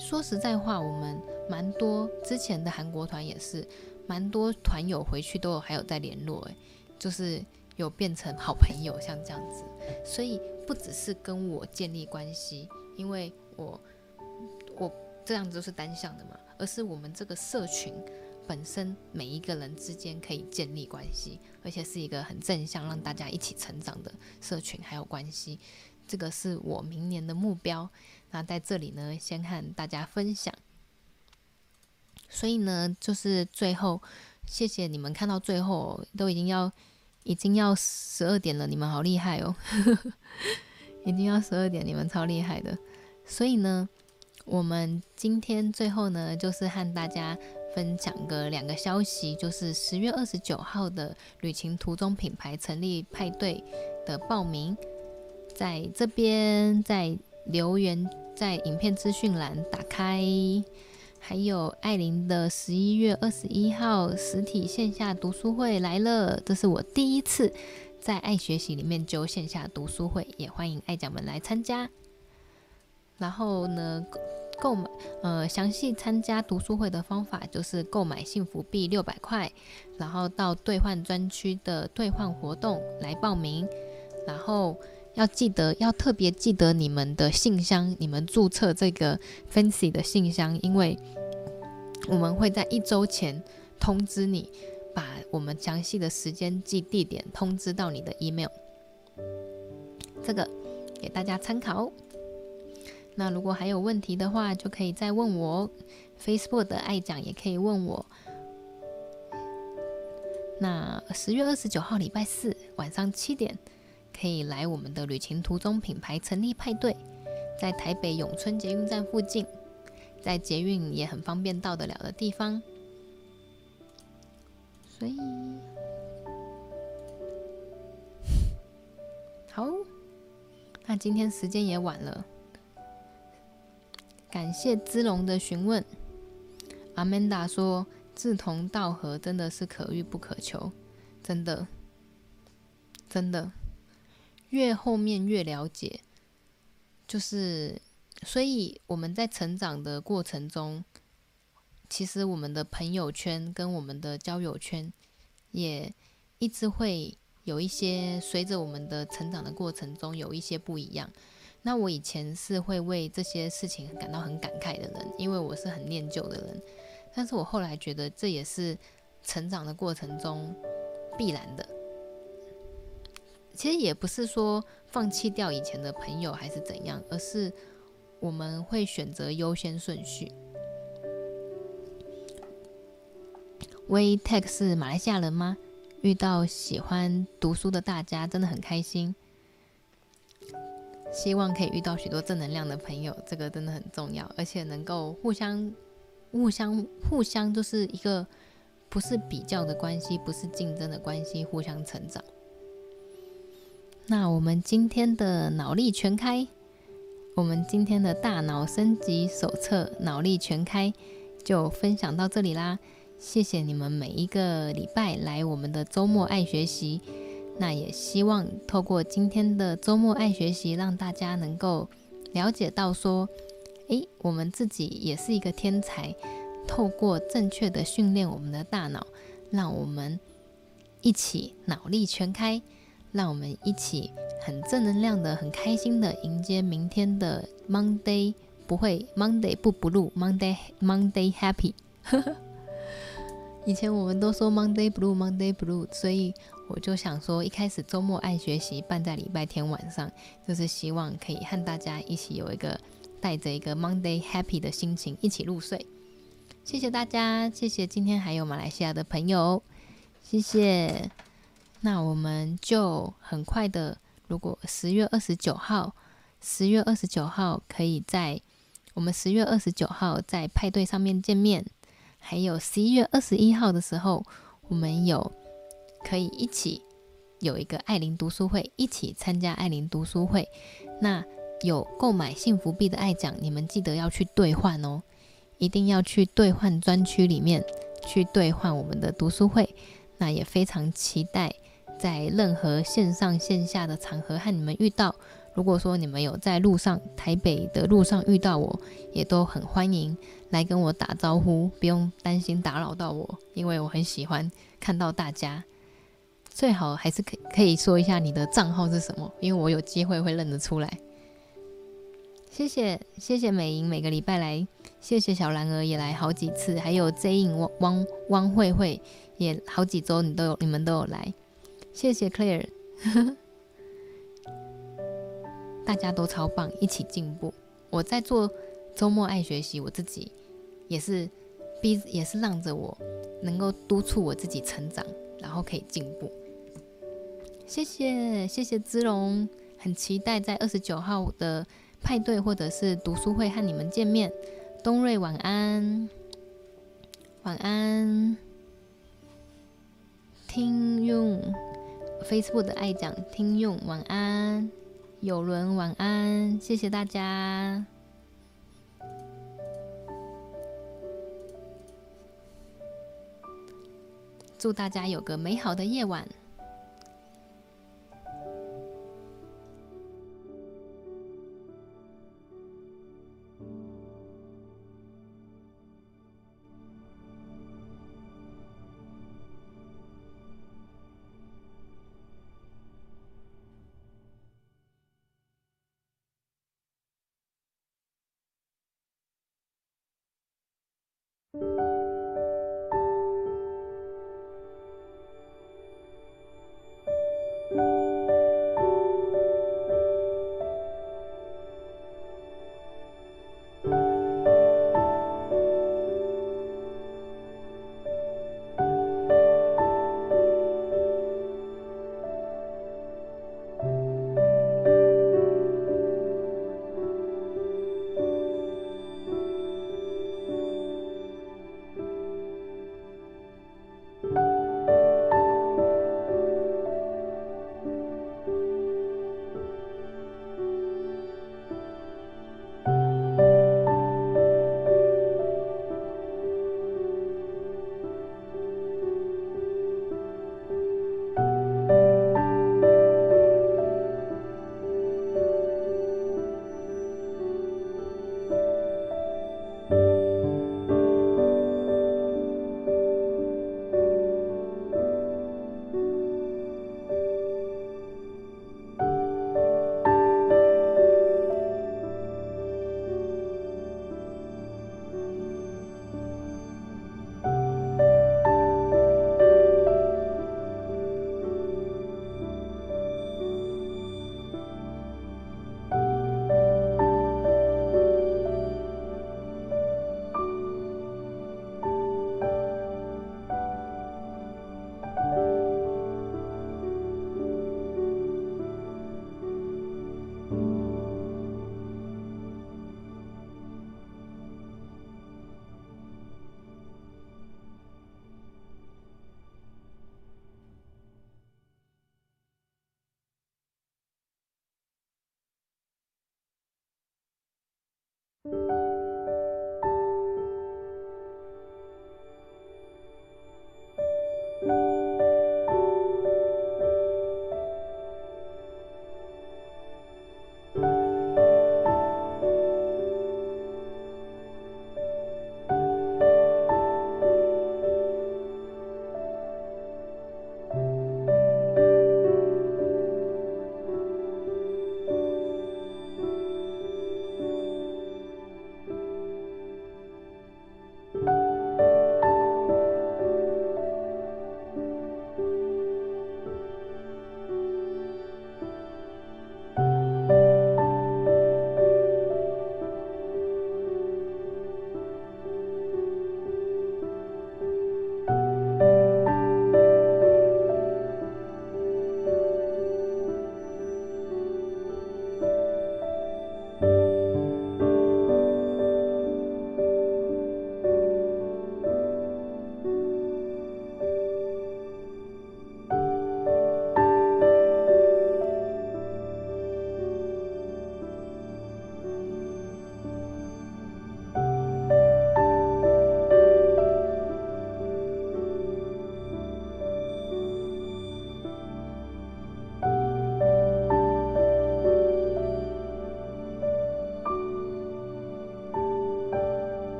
说实在话，我们蛮多之前的韩国团也是蛮多团友回去都有还有在联络诶。就是有变成好朋友，像这样子，所以不只是跟我建立关系，因为我这样子都是单向的嘛，而是我们这个社群本身每一个人之间可以建立关系，而且是一个很正向，让大家一起成长的社群还有关系，这个是我明年的目标。那在这里呢，先和大家分享。所以呢，就是最后谢谢你们看到最后都已经要。已经要十二点了，你们好厉害哦！已经要十二点，你们超厉害的。所以呢，我们今天最后呢，就是和大家分享个两个消息，就是十月二十九号的旅行途中品牌成立派对的报名，在这边在留言，在影片资讯栏打开。还有艾琳的十一月二十一号实体线下读书会来了，这是我第一次在爱学习里面揪线下读书会，也欢迎爱讲们来参加。然后呢，购买呃详细参加读书会的方法就是购买幸福币六百块，然后到兑换专区的兑换活动来报名，然后要记得要特别记得你们的信箱，你们注册这个 Fancy 的信箱，因为。我们会在一周前通知你，把我们详细的时间及地点通知到你的 email。这个给大家参考。那如果还有问题的话，就可以再问我。Facebook 的爱讲也可以问我。那十月二十九号礼拜四晚上七点，可以来我们的旅行途中品牌成立派对，在台北永春捷运站附近。在捷运也很方便到得了的地方，所以 好，那今天时间也晚了，感谢姿龙的询问。阿曼达说：“志同道合真的是可遇不可求，真的，真的，越后面越了解，就是。”所以我们在成长的过程中，其实我们的朋友圈跟我们的交友圈，也一直会有一些随着我们的成长的过程中有一些不一样。那我以前是会为这些事情感到很感慨的人，因为我是很念旧的人。但是我后来觉得这也是成长的过程中必然的。其实也不是说放弃掉以前的朋友还是怎样，而是。我们会选择优先顺序。威 tech 是马来西亚人吗？遇到喜欢读书的大家真的很开心。希望可以遇到许多正能量的朋友，这个真的很重要，而且能够互相、互相、互相，就是一个不是比较的关系，不是竞争的关系，互相成长。那我们今天的脑力全开，我们今天的大脑升级手册脑力全开就分享到这里啦。谢谢你们每一个礼拜来我们的周末爱学习。那也希望透过今天的周末爱学习，让大家能够了解到说，诶，我们自己也是一个天才。透过正确的训练我们的大脑，让我们一起脑力全开，让我们一起很正能量的、很开心的迎接明天的 Monday，不会 Monday 不 blue，Monday Monday happy。以前我们都说 Monday blue，Monday blue，所以。我就想说，一开始周末爱学习办在礼拜天晚上，就是希望可以和大家一起有一个带着一个 Monday Happy 的心情一起入睡。谢谢大家，谢谢今天还有马来西亚的朋友，谢谢。那我们就很快的，如果十月二十九号，十月二十九号可以在我们十月二十九号在派对上面见面，还有十一月二十一号的时候，我们有。可以一起有一个爱琳读书会，一起参加爱琳读书会。那有购买幸福币的爱奖，你们记得要去兑换哦，一定要去兑换专区里面去兑换我们的读书会。那也非常期待在任何线上线下的场合和你们遇到。如果说你们有在路上台北的路上遇到我，也都很欢迎来跟我打招呼，不用担心打扰到我，因为我很喜欢看到大家。最好还是可可以说一下你的账号是什么，因为我有机会会认得出来。谢谢谢谢美莹每个礼拜来，谢谢小兰儿也来好几次，还有 J 汪汪汪慧慧也好几周你都有你们都有来，谢谢 Claire，大家都超棒，一起进步。我在做周末爱学习，我自己也是逼也是让着我能够督促我自己成长，然后可以进步。谢谢谢谢姿荣，很期待在二十九号的派对或者是读书会和你们见面。东瑞晚安，晚安。听用 Facebook 的爱讲听用晚安，有伦晚安，谢谢大家，祝大家有个美好的夜晚。